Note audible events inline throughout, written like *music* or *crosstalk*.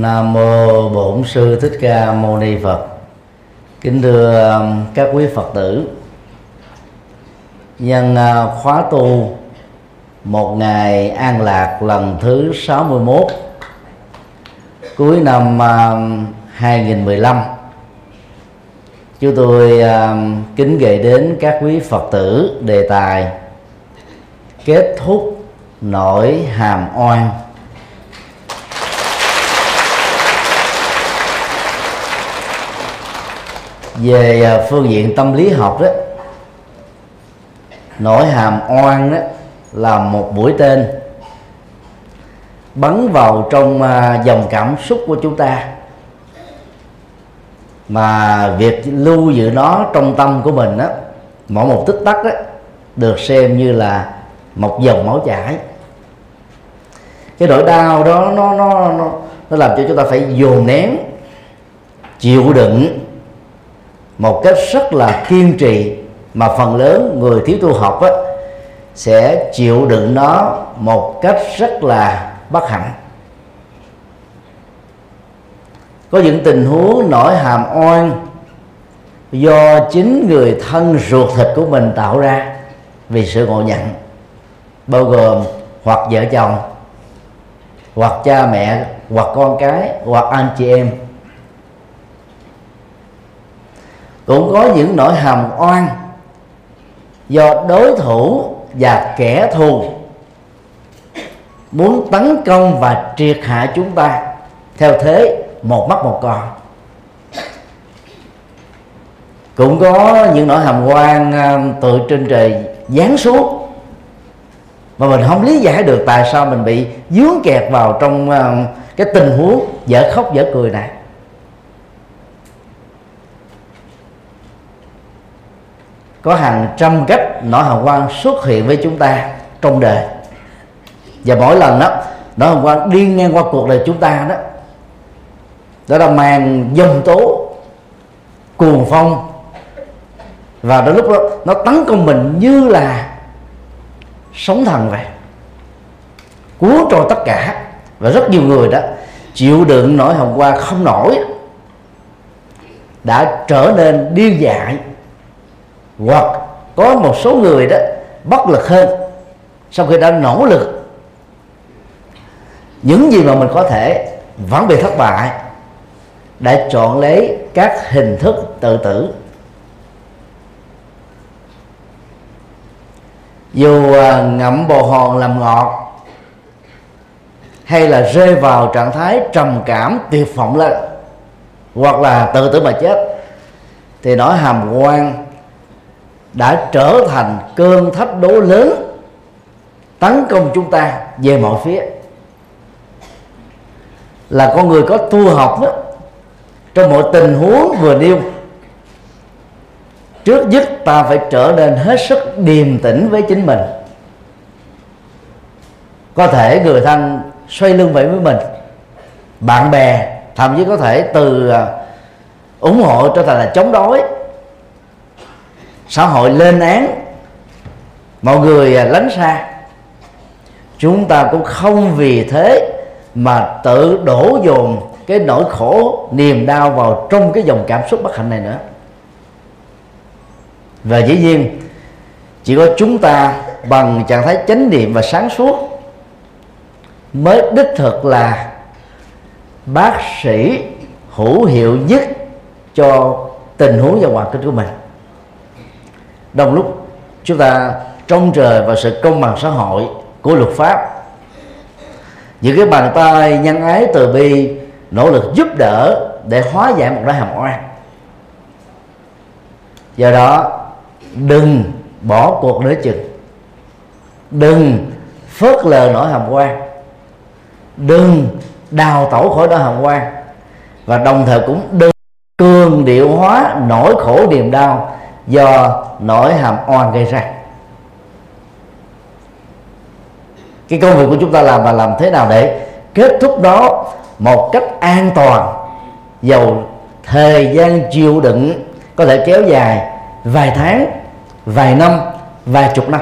Nam mô Bổn sư Thích Ca Mâu Ni Phật. Kính thưa um, các quý Phật tử. Nhân à, khóa tu một ngày an lạc lần thứ 61 cuối năm um, 2015 chúng tôi um, kính gửi đến các quý Phật tử đề tài kết thúc nỗi hàm oan về à, phương diện tâm lý học đó, nỗi hàm oan đó là một mũi tên bắn vào trong à, dòng cảm xúc của chúng ta. Mà việc lưu giữ nó trong tâm của mình đó mỗi một tích tắc đó được xem như là một dòng máu chảy. Cái nỗi đau đó nó nó nó nó làm cho chúng ta phải dồn nén, chịu đựng một cách rất là kiên trì mà phần lớn người thiếu tu học á, sẽ chịu đựng nó một cách rất là bất hạnh. Có những tình huống nổi hàm oan do chính người thân ruột thịt của mình tạo ra vì sự ngộ nhận bao gồm hoặc vợ chồng hoặc cha mẹ hoặc con cái hoặc anh chị em. Cũng có những nỗi hàm oan do đối thủ và kẻ thù muốn tấn công và triệt hạ chúng ta theo thế một mắt một con. Cũng có những nỗi hàm oan tự từ trên trời giáng xuống mà mình không lý giải được tại sao mình bị dướng kẹt vào trong um, cái tình huống dở khóc dở cười này. Có hàng trăm cách nỗi hào quang xuất hiện với chúng ta trong đời. Và mỗi lần đó nỗi hào quang đi ngang qua cuộc đời chúng ta đó đó là màn dông tố, cuồng phong. Và đến lúc đó, nó tấn công mình như là sống thần vậy, cuốn trôi tất cả. Và rất nhiều người đó chịu đựng nỗi hồng qua không nổi, đã trở nên điên dại hoặc có một số người đó bất lực hơn, sau khi đã nỗ lực, những gì mà mình có thể vẫn bị thất bại đã chọn lấy các hình thức tự tử. Dù à, ngậm bồ hòn làm ngọt hay là rơi vào trạng thái trầm cảm tuyệt vọng lên, hoặc là tự tử mà chết, thì nỗi hàm quan đã trở thành cơn thách đố lớn, tấn công chúng ta về mọi phía. Là con người có tu học đó, trong mọi tình huống vừa nêu, trước nhất ta phải trở nên hết sức điềm tĩnh với chính mình. Có thể người thân xoay lưng về với mình, bạn bè thậm chí có thể từ à, ủng hộ trở thành là chống đối xã hội lên án mọi người à, lánh xa. Chúng ta cũng không vì thế mà tự đổ dồn cái nỗi khổ, niềm đau vào trong cái dòng cảm xúc bất hạnh này nữa. Và dĩ nhiên, chỉ có chúng ta bằng trạng thái chánh niệm và sáng suốt mới đích thực là bác sĩ hữu hiệu nhất cho tình huống và hoàn cảnh của mình đồng lúc chúng ta trông trời vào sự công bằng xã hội của luật pháp. Những cái bàn tay nhân ái từ bi nỗ lực giúp đỡ để hóa giải một nỗi hàm oan. Do đó, đừng bỏ cuộc nửa chừng. Đừng phớt lờ nỗi hàm quan đừng đào tẩu khỏi nỗi hàm quan và đồng thời cũng đừng cường điệu hóa nỗi khổ niềm đau do nỗi hàm oan gây ra. Cái công việc của chúng ta làm là làm thế nào để kết thúc đó một cách an toàn dầu thời gian chịu đựng, có thể kéo dài vài tháng, vài năm, vài chục năm.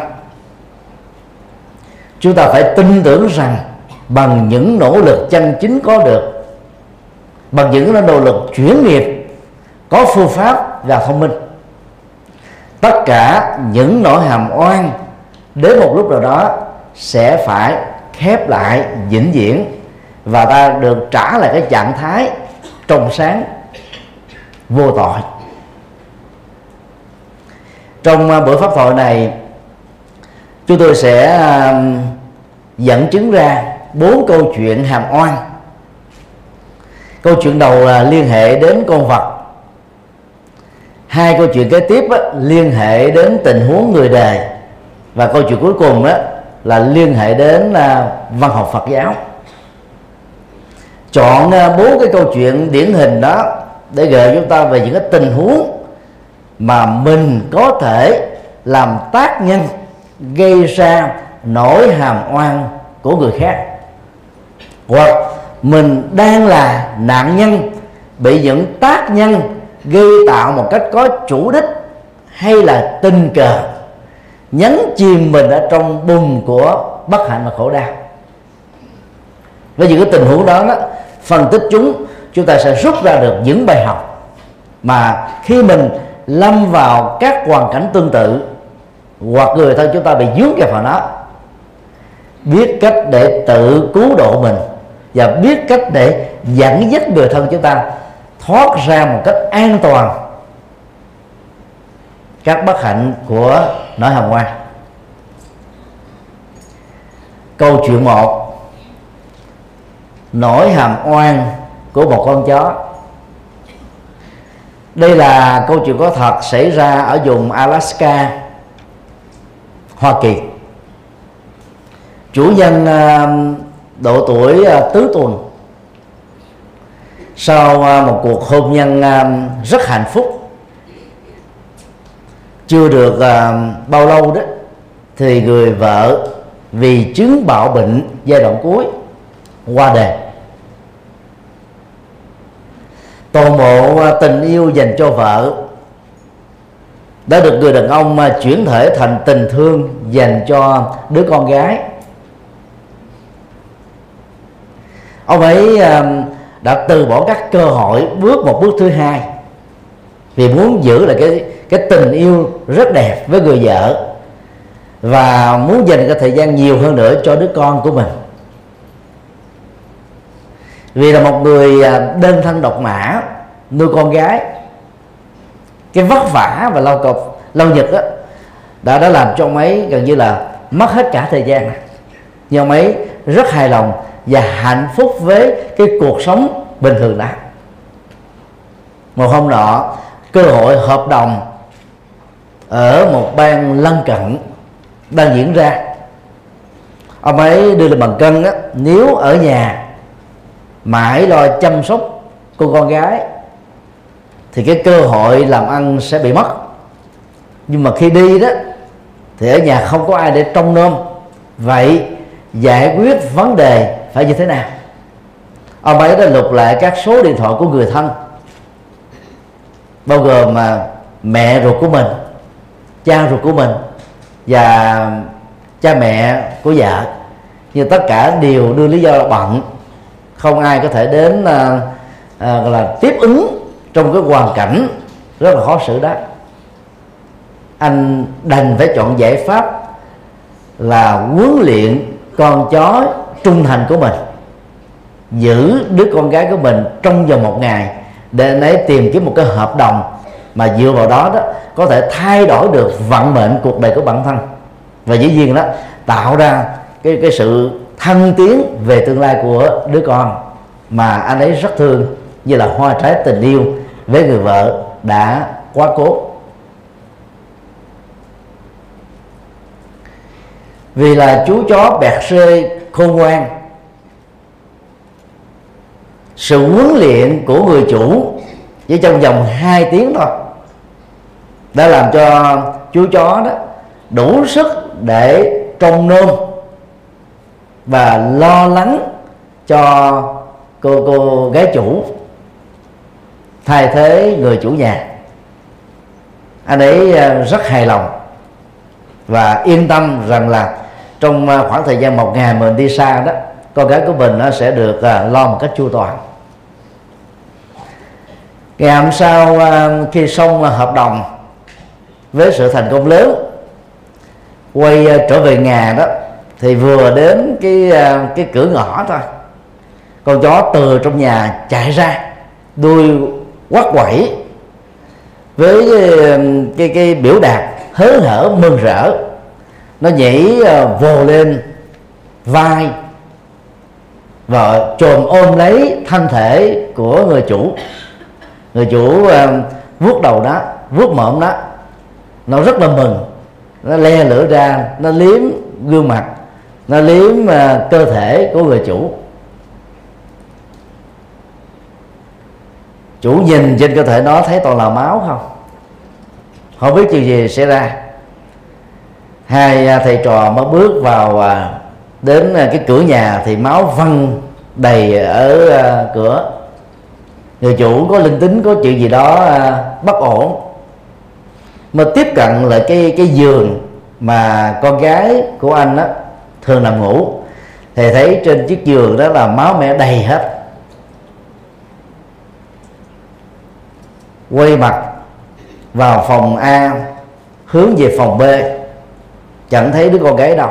Chúng ta phải tin tưởng rằng bằng những nỗ lực chân chính có được, bằng những nỗ lực chuyển nghiệp, có phương pháp và thông minh tất cả những nỗi hàm oan đến một lúc nào đó sẽ phải khép lại, vĩnh viễn và ta được trả lại cái trạng thái trong sáng vô tội. Trong à, buổi pháp thoại này, chúng tôi sẽ à, dẫn chứng ra bốn câu chuyện hàm oan. Câu chuyện đầu là liên hệ đến con vật hai câu chuyện kế tiếp á, liên hệ đến tình huống người đời và câu chuyện cuối cùng á, là liên hệ đến à, văn học Phật giáo. Chọn à, bốn cái câu chuyện điển hình đó để gợi chúng ta về những cái tình huống mà mình có thể làm tác nhân gây ra nỗi hàm oan của người khác. Hoặc mình đang là nạn nhân bị những tác nhân gây tạo một cách có chủ đích hay là tình cờ nhấn chìm mình ở trong bùn của bất hạnh và khổ đau. Với những cái tình huống đó, đó phân tích chúng chúng ta sẽ rút ra được những bài học mà khi mình lâm vào các hoàn cảnh tương tự hoặc người thân chúng ta bị dướng kẹp vào nó biết cách để tự cứu độ mình và biết cách để dẫn dắt người thân chúng ta thoát ra một cách an toàn các bất hạnh của nỗi hàm oan câu chuyện một, nỗi hàm oan của một con chó. Đây là câu chuyện có thật xảy ra ở vùng Alaska, Hoa Kỳ. Chủ nhân ờ, độ tuổi ờ, tứ tuần sau à, một cuộc hôn nhân à, rất hạnh phúc. Chưa được à, bao lâu đó, thì người vợ vì chứng bạo bệnh giai đoạn cuối qua đời. Toàn bộ tình yêu dành cho vợ đã được người đàn ông mà chuyển thể thành tình thương dành cho đứa con gái. Ông ấy đã từ bỏ các cơ hội bước một bước thứ hai. Vì muốn giữ lại cái cái tình yêu rất đẹp với người vợ và muốn dành cái thời gian nhiều hơn nữa cho đứa con của mình. Vì là một người à, đơn thân độc mã, nuôi con gái, cái vất vả và lao cọc lâu nhật đó đã đã làm cho ông ấy gần như là mất hết cả thời gian. Nhưng ông ấy rất hài lòng và hạnh phúc với cái cuộc sống bình thường đó một hôm nọ, cơ hội hợp đồng ở một bang lân cận đang diễn ra. Ông ấy đưa lên bằng cân á, nếu ở nhà mãi lo chăm sóc cô con gái, thì cái cơ hội làm ăn sẽ bị mất. Nhưng mà khi đi đó, thì ở nhà không có ai để trông nom. Vậy giải quyết vấn đề phải như thế nào? Ông ấy đã lục lại các số điện thoại của người thân bao gồm mà mẹ ruột của mình cha ruột của mình và cha mẹ của vợ. Nhưng tất cả đều đưa lý do là bận không ai có thể đến à, à, là tiếp ứng trong cái hoàn cảnh rất là khó xử đó. Anh đành phải chọn giải pháp là huấn luyện con chó trung thành của mình, giữ đứa con gái của mình trong vòng một ngày để anh ấy tìm kiếm một cái hợp đồng mà dựa vào đó đó có thể thay đổi được vận mệnh cuộc đời của bản thân. Và dĩ nhiên đó, tạo ra cái cái sự thăng tiến về tương lai của đứa con mà anh ấy rất thương, như là hoa trái tình yêu với người vợ đã quá cố. Vì là chú chó bẹt xê khôn ngoan. Sự huấn luyện của người chủ chỉ trong vòng 2 tiếng thôi đã làm cho chú chó đó đủ sức để trông nom và lo lắng cho cô cô gái chủ, thay thế người chủ nhà. Anh ấy ờ, rất hài lòng và yên tâm rằng là trong à, khoảng thời gian một ngày mình đi xa đó con gái của mình nó sẽ được à, lo một cách chu toàn. Ngày hôm sau à, khi xong hợp đồng với sự thành công lớn quay trở về nhà đó thì vừa đến cái cái cửa ngõ thôi con chó từ trong nhà chạy ra đuôi quắt quẩy với cái, cái, cái biểu đạt hớn hở mừng rỡ nó nhảy ờ, vồ lên vai. Và trồm ôm lấy thân thể của người chủ. Người chủ uh, vuốt đầu đó vuốt mõm đó nó rất là mừng. Nó le lửa ra nó liếm gương mặt nó liếm uh, cơ thể của người chủ. Chủ nhìn trên cơ thể nó thấy toàn là máu không? Không biết chuyện gì xảy ra hai à, thầy trò mới bước vào à, đến à, cái cửa nhà thì máu văng đầy ở cửa. Người chủ có linh tính, có chuyện gì đó bất ổn. Mà tiếp cận lại cái cái giường mà con gái của anh đó thường nằm ngủ. Thì thấy trên chiếc giường đó là máu mẹ đầy hết. Quay mặt vào phòng A, hướng về phòng B chẳng thấy đứa con gái đâu.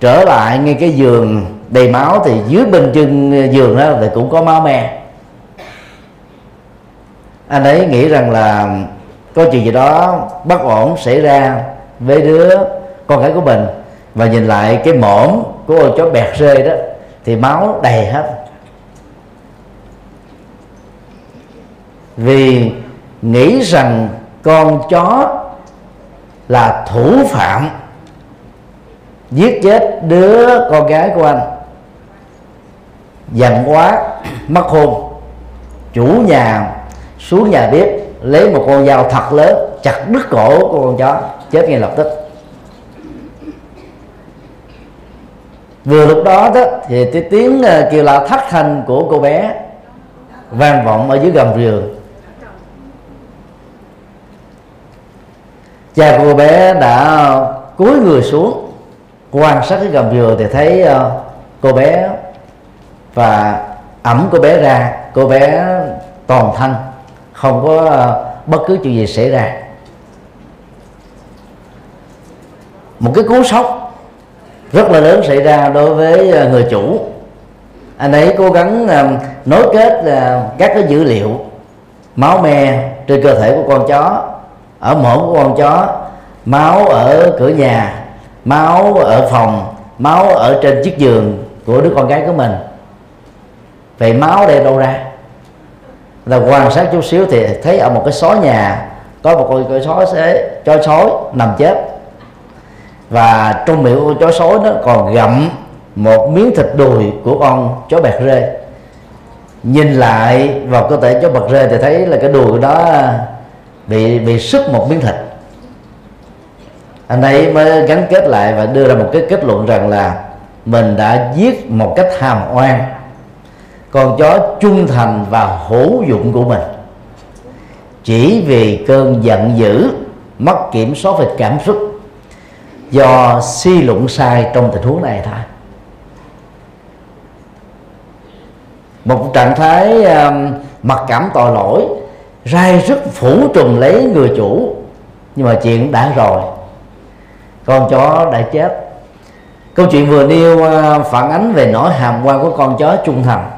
Trở lại ngay cái giường, đầy máu thì dưới bên chân ờ, giường đó thì cũng có máu me. Anh ấy nghĩ rằng là có chuyện gì đó bất ổn xảy ra với đứa con gái của mình. Và nhìn lại cái mõm của con chó bẹt rơi đó, thì máu đầy hết. Vì nghĩ rằng con chó là thủ phạm giết chết đứa con gái của anh. Giận quá, mất hôn chủ nhà xuống nhà bếp, lấy một con dao thật lớn, chặt đứt cổ của con chó, chết ngay lập tức. Vừa lúc đó đó, thì cái tiếng ờ, kêu la thất thanh của cô bé vang vọng ở dưới gầm giường. Cha cô bé đã cúi người xuống, quan sát cái gầm giường thì thấy ờ, cô bé và ẩm cô bé ra. Cô bé toàn thân, không có ờ, bất cứ chuyện gì xảy ra. Một cái cú sốc rất là lớn xảy ra đối với ờ, người chủ. Anh ấy cố gắng nối kết các cái dữ liệu máu me trên cơ thể của con chó ở mổ của con chó, máu ở cửa nhà, máu ở phòng, máu ở trên chiếc giường của đứa con gái của mình. Vậy máu đây đâu ra? Là quan sát chút xíu thì thấy ở một cái xó nhà, có một con chó sói chó sói nằm chết. Và trong miệng con chó sói nó còn gặm một miếng thịt đùi của con chó bẹt rê. Nhìn lại vào cơ thể chó bẹt rê thì thấy là cái đùi đó bị bị sức một miếng thịt. Anh ấy mới gắn kết lại và đưa ra một cái kết luận rằng là mình đã giết một cách hàm oan con chó trung thành và hữu dụng của mình. Chỉ vì cơn giận dữ mất kiểm soát về cảm xúc do suy luận sai trong tình huống này thôi. Một trạng thái um, mặc cảm tội lỗi rai rất phủ trùm lấy người chủ. Nhưng mà chuyện đã rồi. Con chó đã chết. Câu chuyện vừa nêu à, phản ánh về nỗi hàm quan của con chó trung thành.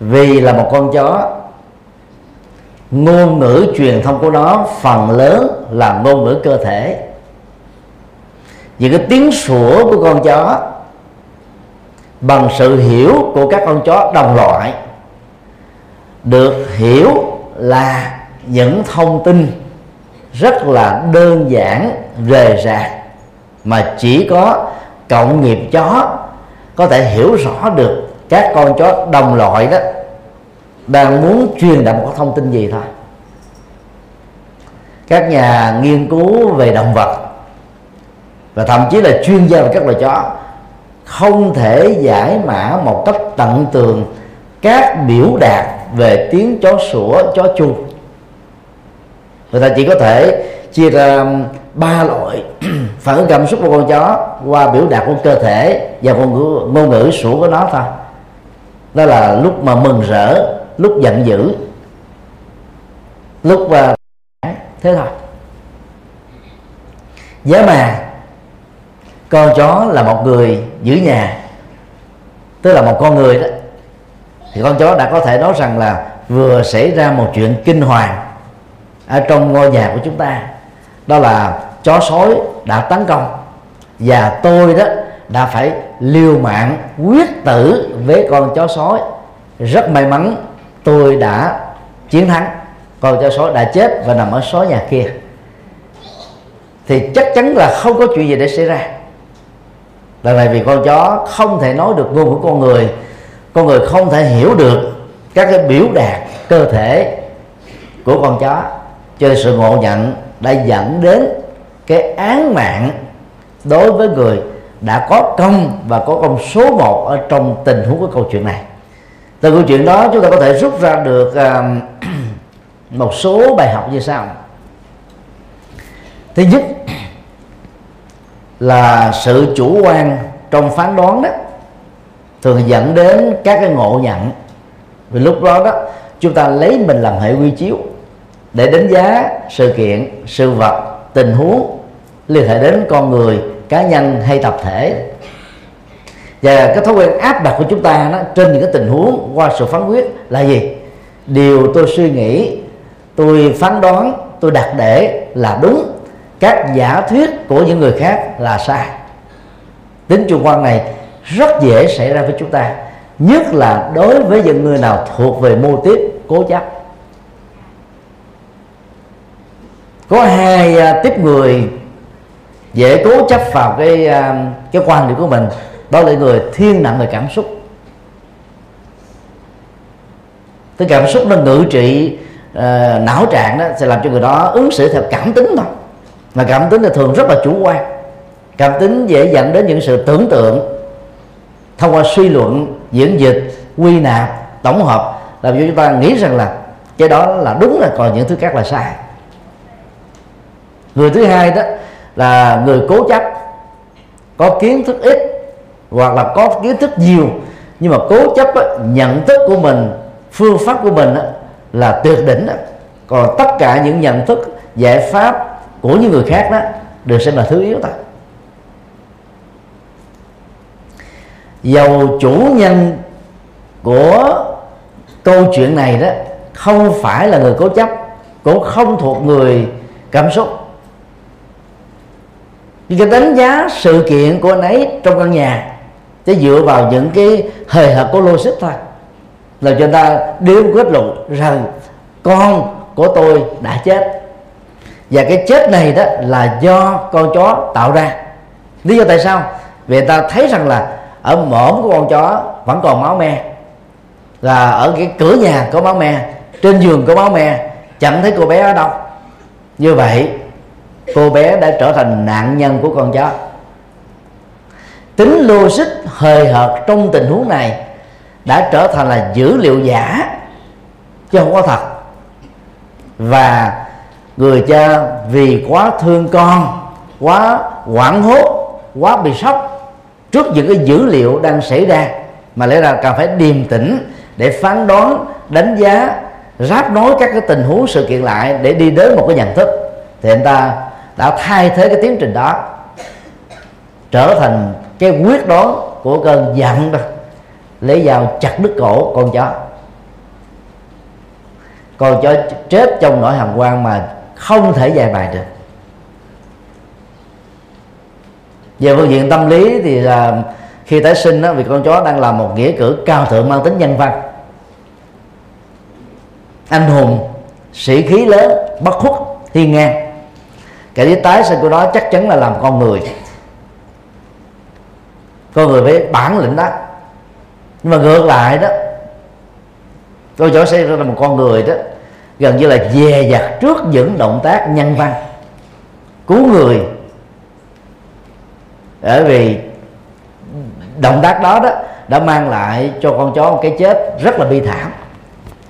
Vì là một con chó, ngôn ngữ truyền thông của nó phần lớn là ngôn ngữ cơ thể. Những cái tiếng sủa của con chó bằng sự hiểu của các con chó đồng loại được hiểu là những thông tin rất là đơn giản, rề rạc, mà chỉ có cộng nghiệp chó có thể hiểu rõ được các con chó đồng loại đó đang muốn truyền đạt một thông tin gì thôi. Các nhà nghiên cứu về động vật và thậm chí là chuyên gia về các loài chó không thể giải mã một cách tận tường các biểu đạt về tiếng chó sủa chó chu. Người ta chỉ có thể chia ra um, ba loại *clears throat* phản ứng cảm xúc của con chó qua biểu đạt của cơ thể và ngôn ngữ, ngôn ngữ sủa của nó thôi. Đó là lúc mà mừng rỡ lúc giận dữ lúc và thế thôi. Giá mà. Con chó là một người giữ nhà tức là một con người đó thì con chó đã có thể nói rằng là vừa xảy ra một chuyện kinh hoàng ở trong ngôi nhà của chúng ta. Đó là chó sói đã tấn công và tôi đó đã phải liều mạng quyết tử với con chó sói. Rất may mắn, tôi đã chiến thắng. Con chó sói đã chết và nằm ở số nhà kia. Thì chắc chắn là không có chuyện gì để xảy ra. Lần này vì con chó không thể nói được ngôn của con người con người không thể hiểu được các cái biểu đạt cơ thể của con chó. Cho nên sự ngộ nhận đã dẫn đến cái án mạng đối với người đã có công và có công số một ở trong tình huống của câu chuyện này. Từ câu chuyện đó chúng ta có thể rút ra được uh, *clears throat* một số bài học như sau. Thứ nhất là sự chủ quan trong phán đoán đó thường dẫn đến các cái ngộ nhận. Vì lúc đó đó chúng ta lấy mình làm hệ quy chiếu để đánh giá sự kiện sự vật tình huống liên hệ đến con người cá nhân hay tập thể. Và cái thói quen áp đặt của chúng ta đó, trên những cái tình huống qua sự phán quyết là gì? Điều tôi suy nghĩ tôi phán đoán tôi đặt để là đúng. Các giả thuyết của những người khác là sai. Tính chủ quan này rất dễ xảy ra với chúng ta nhất là đối với những người nào thuộc về mô tiếp cố chấp. Có hai à, uh, tiếp người dễ cố chấp vào cái uh, cái quan điểm của mình đó là người thiên nặng về cảm xúc. Cái cảm xúc nó ngự trị uh, não trạng đó sẽ làm cho người đó ứng xử theo cảm tính thôi. Mà cảm tính là thường rất là chủ quan cảm tính dễ dẫn đến những sự tưởng tượng thông qua suy luận diễn dịch quy nạp tổng hợp làm cho chúng ta nghĩ rằng là cái đó là đúng là còn những thứ khác là sai người thứ hai đó là người cố chấp có kiến thức ít hoặc là có kiến thức nhiều nhưng mà cố chấp đó, nhận thức của mình phương pháp của mình đó, là tuyệt đỉnh đó. còn tất cả những nhận thức giải pháp của những người khác đó đều xem là thứ yếu thôi dầu chủ nhân của câu chuyện này đó không phải là người cố chấp, cũng không thuộc người cảm xúc. Nhưng cái đánh giá sự kiện của anh ấy trong căn nhà sẽ dựa vào những cái hề hợp của logic thôi, là cho ta đưa kết luận rằng con của tôi đã chết. Và cái chết này đó là do con chó tạo ra. Lý do tại sao? Vì ta thấy rằng là ở mõm của con chó vẫn còn máu me. Là ở cái cửa nhà có máu me, trên giường có máu me chẳng thấy cô bé ở đâu. Như vậy, cô bé đã trở thành nạn nhân của con chó. Tính logic hời hợt trong tình huống này đã trở thành là dữ liệu giả, chứ không có thật. Và người cha vì quá thương con, quá hoảng hốt, quá bị sốc trước những cái dữ liệu đang xảy ra, mà lẽ ra cần phải điềm tĩnh để phán đoán, đánh giá, ráp nối các cái tình huống sự kiện lại để đi đến một cái nhận thức. Thì anh ta đã thay thế cái tiến trình đó, trở thành cái quyết đoán của cơn giận đó, lấy dao chặt đứt cổ con chó. Con chó chết trong nỗi hàm quan mà không thể giải bài được. Về phương diện tâm lý thì là khi tái sinh đó, vì con chó đang làm một nghĩa cử cao thượng mang tính nhân văn. Anh hùng sĩ khí lớn bất khuất thiên ngang. Cái lý tái sinh của nó chắc chắn là làm con người. Con người với bản lĩnh đó. Nhưng mà ngược lại đó con chó sẽ ra một con người đó gần như là dè dặt trước những động tác nhân văn. Cứu người bởi vì động tác đó đó đã mang lại cho con chó một cái chết rất là bi thảm.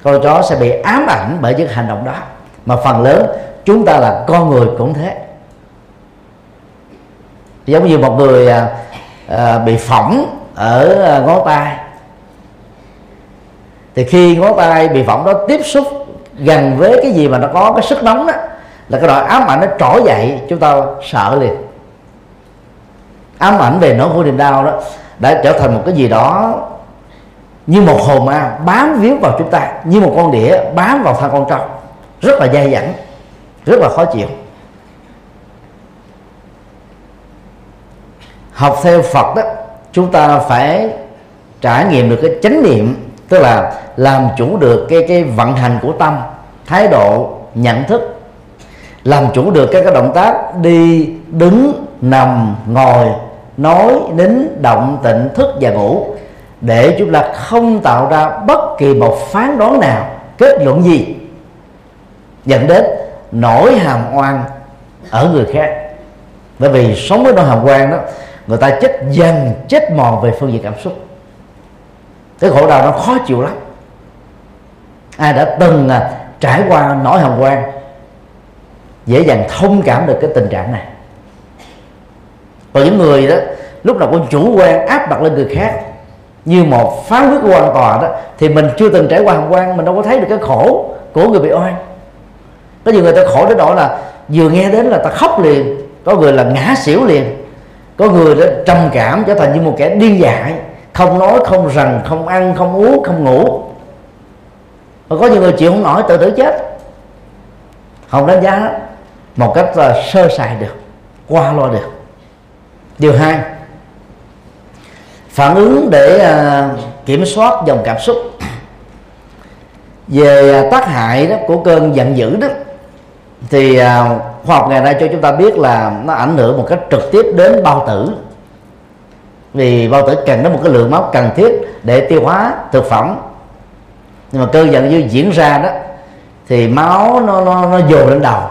Con chó sẽ bị ám ảnh bởi những hành động đó. Mà phần lớn chúng ta là con người cũng thế. Giống như một người à, à bị phỏng ở à, ngón tay thì khi ngón tay bị phỏng đó tiếp xúc gần với cái gì mà nó có cái sức nóng đó là cái loại ám ảnh nó trỗi dậy chúng ta sợ liền ám ảnh về nỗi khổ niềm đau đó, đã trở thành một cái gì đó như một hồn ma bám víu vào chúng ta, như một con đĩa bám vào thân con trâu. Rất là dai dẳng, rất là khó chịu. Học theo Phật đó, chúng ta phải trải nghiệm được cái chánh niệm, tức là làm chủ được cái cái vận hành của tâm, thái độ, nhận thức. Làm chủ được các cái động tác đi, đứng, nằm, ngồi nói nín động tịnh thức và ngủ, để chúng ta không tạo ra bất kỳ một phán đoán nào, kết luận gì. Dẫn đến nỗi hàm oan ở người khác. Bởi vì sống với nỗi hàm oan đó, người ta chết dần chết mòn về phương diện cảm xúc. Cái khổ đau nó khó chịu lắm. Ai đã từng à, trải qua nỗi hàm oan, dễ dàng thông cảm được cái tình trạng này còn những người đó, lúc nào cũng chủ quan, áp đặt lên người khác. Như một phán quyết của quan tòa đó, thì mình chưa từng trải qua hồng quan, mình đâu có thấy được cái khổ của người bị oan. Có nhiều người ta khổ đến độ là vừa nghe đến là ta khóc liền, có người là ngã xỉu liền, có người đó trầm cảm trở thành như một kẻ điên dại, không nói, không rằng, không ăn, không uống, không ngủ. Và có nhiều người chịu không nổi, tự tử chết. Không đánh giá, một cách là sơ sài được, qua lo được điều hai phản ứng để uh, kiểm soát dòng cảm xúc. Về à, tác hại đó của cơn giận dữ đó thì uh, khoa học ngày nay cho chúng ta biết là nó ảnh hưởng một cách trực tiếp đến bao tử. Vì bao tử cần đến một cái lượng máu cần thiết để tiêu hóa thực phẩm. Nhưng mà cơn giận dữ diễn ra đó thì máu nó nó nó dồn lên đầu.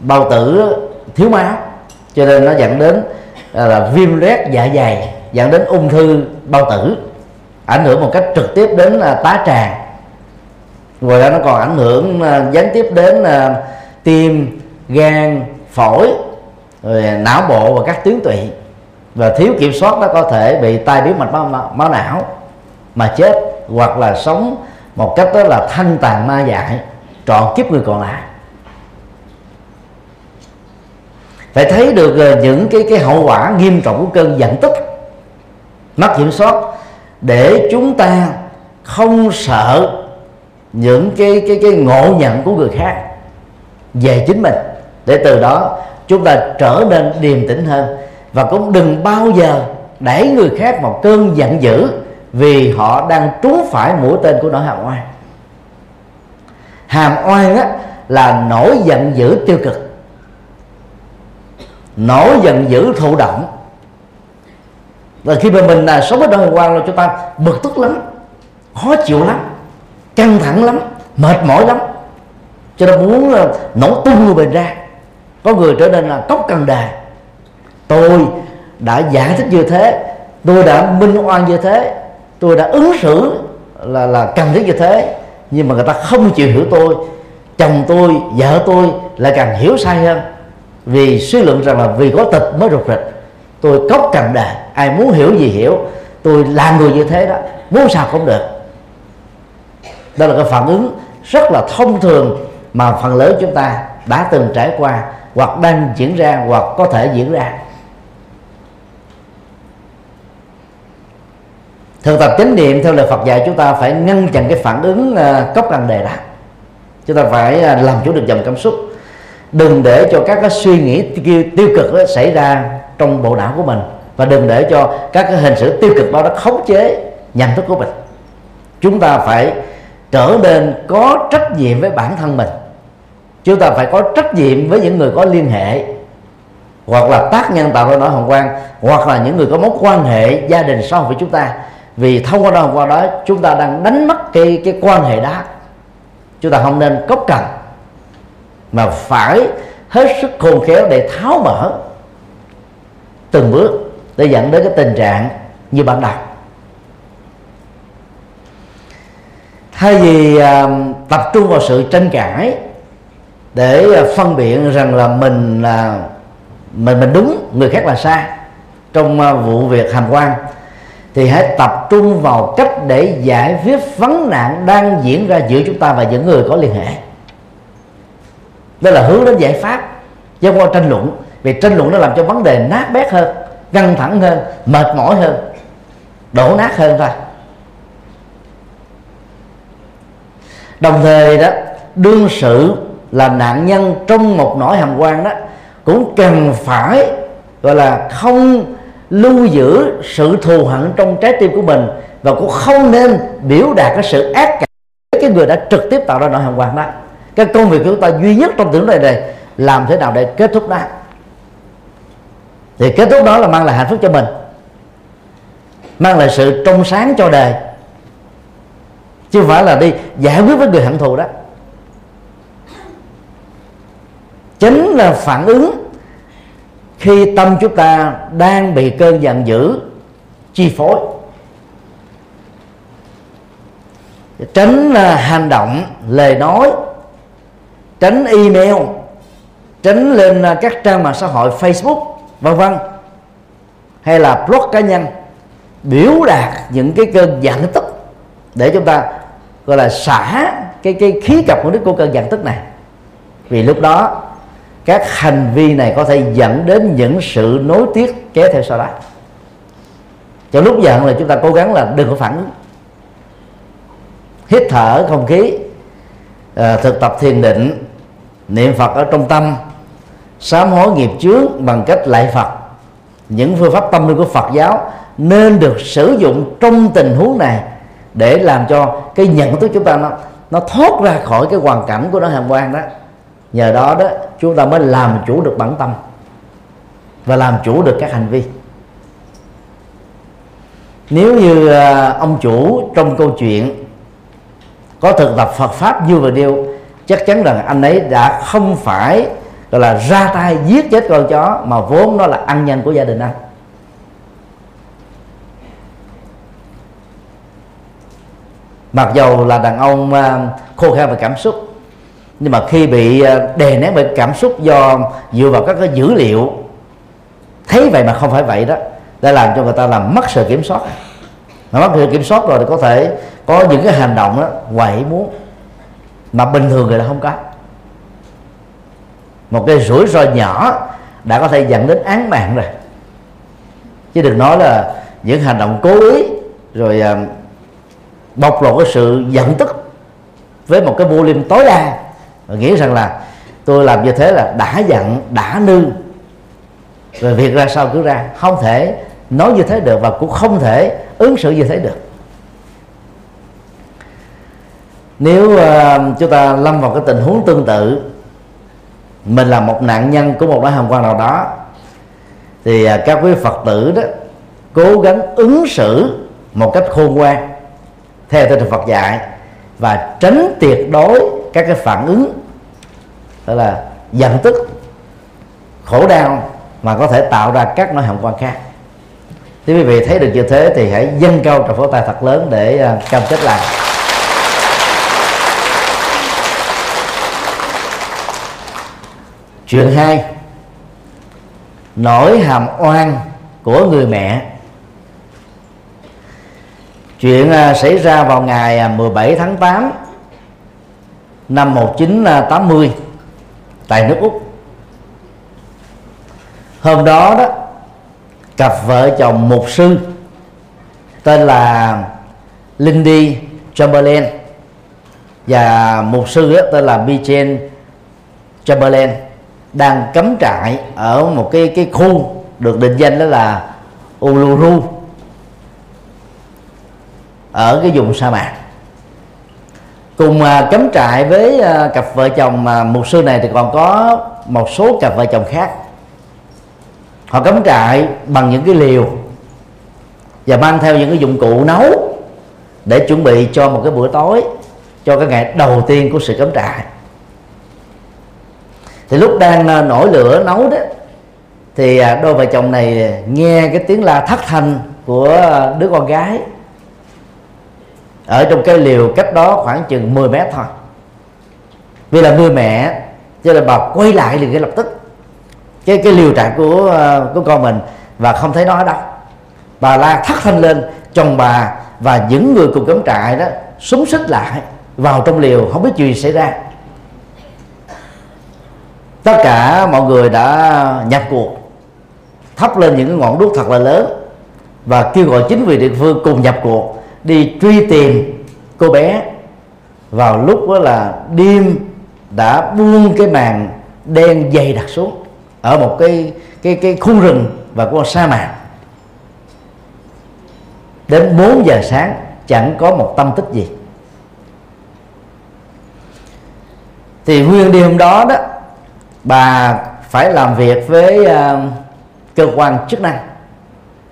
Bao tử thiếu máu cho nên nó dẫn đến Ờ, là, viêm loét dạ dày dẫn đến ung thư bao tử ảnh hưởng một cách trực tiếp đến à, tá tràng. Ngoài ra nó còn ảnh hưởng à, gián tiếp đến à, tim gan phổi rồi não bộ và các tuyến tụy. Và thiếu kiểm soát nó có thể bị tai biến mạch máu, máu, máu não mà chết hoặc là sống một cách đó là thanh tàn ma dại trọn kiếp người còn lại. Phải thấy được ờ, những cái cái hậu quả nghiêm trọng của cơn giận tức mất kiểm soát để chúng ta không sợ những cái cái cái ngộ nhận của người khác về chính mình. Để từ đó chúng ta trở nên điềm tĩnh hơn và cũng đừng bao giờ đẩy người khác một cơn giận dữ vì họ đang trúng phải mũi tên của nỗi hàm oan. Hàm oan á, là nỗi giận dữ tiêu cực nổi giận dữ thụ động. Và khi mà mình là sống với đôi quan là chúng ta bực tức lắm khó chịu lắm căng thẳng lắm mệt mỏi lắm. Cho nên muốn ờ, nổ tung người mình ra có người trở nên là cốc cần đề tôi đã giải thích như thế tôi đã minh oan như thế tôi đã ứng xử là là cần thiết như thế nhưng mà người ta không chịu hiểu tôi chồng tôi vợ tôi lại càng hiểu sai hơn vì suy luận rằng là vì có tịch mới rụt rịch. Tôi cốc cần đề ai muốn hiểu gì hiểu. Tôi là người như thế đó muốn sao cũng được. Đó là cái phản ứng rất là thông thường mà phần lớn chúng ta đã từng trải qua hoặc đang diễn ra hoặc có thể diễn ra. Thực tập chánh niệm theo lời Phật dạy chúng ta phải ngăn chặn cái phản ứng uh, cốc cần đề đó. Chúng ta phải uh, làm chủ được dòng cảm xúc đừng để cho các cái suy nghĩ tiêu, cực đó xảy ra trong bộ não của mình. Và đừng để cho các cái hình sự tiêu cực đó nó khống chế nhận thức của mình. Chúng ta phải trở nên có trách nhiệm với bản thân mình. Chúng ta phải có trách nhiệm với những người có liên hệ hoặc là tác nhân tạo ra nỗi hồng quan hoặc là những người có mối quan hệ gia đình xã hội với chúng ta. Vì thông qua nỗi hồng đó chúng ta đang đánh mất cái cái quan hệ đó. Chúng ta không nên cốc cần mà phải hết sức khôn khéo để tháo mở từng bước để dẫn đến cái tình trạng như ban đầu thay vì uh, tập trung vào sự tranh cãi để uh, phân biện rằng là mình là uh, mình mình đúng người khác là sai trong uh, vụ việc hàm quan thì hãy tập trung vào cách để giải quyết vấn nạn đang diễn ra giữa chúng ta và những người có liên hệ đó là hướng đến giải pháp chứ qua tranh luận. Vì tranh luận nó làm cho vấn đề nát bét hơn, căng thẳng hơn, mệt mỏi hơn, đổ nát hơn thôi. Đồng thời đó, đương sự là nạn nhân trong một nỗi hàm quan đó, cũng cần phải, gọi là, không lưu giữ sự thù hận trong trái tim của mình và cũng không nên biểu đạt cái sự ác cảm với cái người đã trực tiếp tạo ra nỗi hàm quan đó cái công việc của chúng ta duy nhất trong tưởng này này làm thế nào để kết thúc đó thì kết thúc đó là mang lại hạnh phúc cho mình, mang lại sự trong sáng cho đời. Chứ không phải là đi giải quyết với người hận thù đó. Chính là phản ứng khi tâm chúng ta đang bị cơn giận dữ, chi phối. Tránh là hành động, lời nói tránh email. Tránh lên à, các trang mạng xã hội facebook vân vân. Hay là blog cá nhân. Biểu đạt những cái cơn giận tức để chúng ta gọi là xả cái cái khí cặp của đức của cơn giận tức này. Vì lúc đó các hành vi này có thể dẫn đến những sự nối tiếc kéo theo sau đó. Trong lúc giận là chúng ta cố gắng là đừng có phản ứng. Hít thở không khí à, thực tập thiền định niệm phật ở trong tâm, sám hối nghiệp trước bằng cách lại phật. Những phương pháp tâm linh của phật giáo nên được sử dụng trong tình huống này để làm cho cái nhận thức chúng ta nó nó thoát ra khỏi cái hoàn cảnh của nó hàng quan đó. Nhờ đó đó, chúng ta mới làm chủ được bản tâm và làm chủ được các hành vi. Nếu như à, ông chủ trong câu chuyện có thực tập Phật pháp như vừa nêu chắc chắn rằng anh ấy đã không phải, gọi là, ra tay, giết chết con chó, mà vốn nó là ăn nhân của gia đình anh. Mặc dầu là đàn ông à, khô khan về cảm xúc, nhưng mà khi bị à, đè nén bởi cảm xúc do dựa vào các cái dữ liệu, thấy vậy mà không phải vậy đó để làm cho người ta làm mất sự kiểm soát. Mà mất sự kiểm soát rồi thì có thể có những cái hành động đó, quậy muốn mà bình thường người ta không có. Một cái rủi ro nhỏ đã có thể dẫn đến án mạng rồi. Chứ đừng nói là những hành động cố ý rồi à, bộc lộ cái sự giận tức với một cái volume tối đa. Và nghĩ rằng là tôi làm như thế là đã giận, đã nư. Rồi việc ra sao cứ ra. Không thể nói như thế được và cũng không thể ứng xử như thế được. Nếu uh, chúng ta lâm vào cái tình huống tương tự mình là một nạn nhân của một nỗi hàm quan nào đó thì uh, các quý phật tử đó cố gắng ứng xử một cách khôn ngoan theo tinh thần Phật dạy và tránh tuyệt đối các cái phản ứng đó là giận tức khổ đau mà có thể tạo ra các nỗi hàm quan khác. Nếu quý vị thấy được như thế thì hãy dâng cao trong pháo tay thật lớn để à, cam kết làm chuyện hai. Nỗi hàm oan của người mẹ. Chuyện à, xảy ra vào ngày à, 17 tháng 8 năm 1980 tại nước úc. Hôm đó đó cặp vợ chồng mục sư tên là Lindy Chamberlain và mục sư đó, tên là Bichen Chamberlain đang cắm trại ở một cái cái khu được định danh đó là Uluru ở cái vùng sa mạc. Cùng à, cắm trại với à, cặp vợ chồng mà mục sư này thì còn có một số cặp vợ chồng khác. Họ cắm trại bằng những cái liều và mang theo những cái dụng cụ nấu để chuẩn bị cho một cái bữa tối cho cái ngày đầu tiên của sự cắm trại thì lúc đang ờ, nổi lửa, nấu đó, thì à, đôi vợ chồng này nghe cái tiếng la thất thanh của đứa con gái. Ở trong cái liều cách đó khoảng chừng 10 mét thôi. Vì là người mẹ cho nên bà quay lại liền ngay lập tức. Cái cái liều trại của ờ, của con mình và không thấy nó ở đâu. Bà la thất thanh lên, chồng bà và những người cùng cắm trại đó súng xích lại vào trong liều, không biết chuyện gì xảy ra tất cả mọi người đã nhập cuộc, thắp lên những cái ngọn đuốc thật là lớn và kêu gọi chính quyền địa phương cùng nhập cuộc, đi truy tìm cô bé. Vào lúc đó là đêm đã buông cái màn đen dày đặc xuống ở một cái cái cái khu rừng và con sa mạc. Đến 4 giờ sáng, chẳng có một tâm tích gì. Thì nguyên đêm hôm đó đó bà phải làm việc với uh, cơ quan chức năng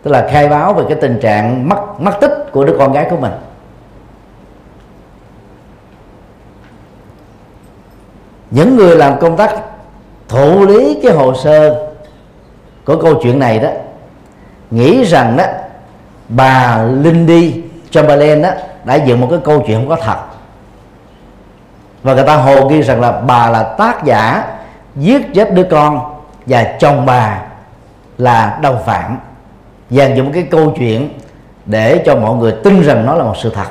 tức là khai báo về cái tình trạng mất mất tích của đứa con gái của mình. Những người làm công tác thụ lý cái hồ sơ của câu chuyện này đó nghĩ rằng đó bà Lindy Chamberlain đó đã dựng một cái câu chuyện không có thật. Và người ta hồ ghi rằng là bà là tác giả giết chết đứa con và chồng bà là đồng phạm dàn dụng cái câu chuyện để cho mọi người tin rằng nó là một sự thật.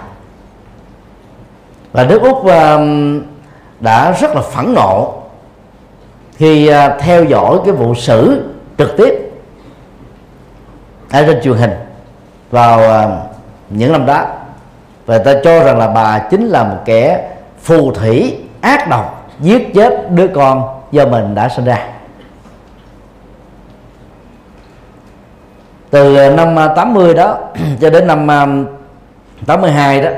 Và nước úc uh, đã rất là phẫn nộ khi uh, theo dõi cái vụ xử trực tiếp ở trên truyền hình vào uh, những năm đó. Và ta cho rằng là bà chính là một kẻ phù thủy ác độc giết chết đứa con do mình đã sinh ra. Từ ờ, năm ờ, 80 *clears throat* ờ, đó cho đến năm 82 đó,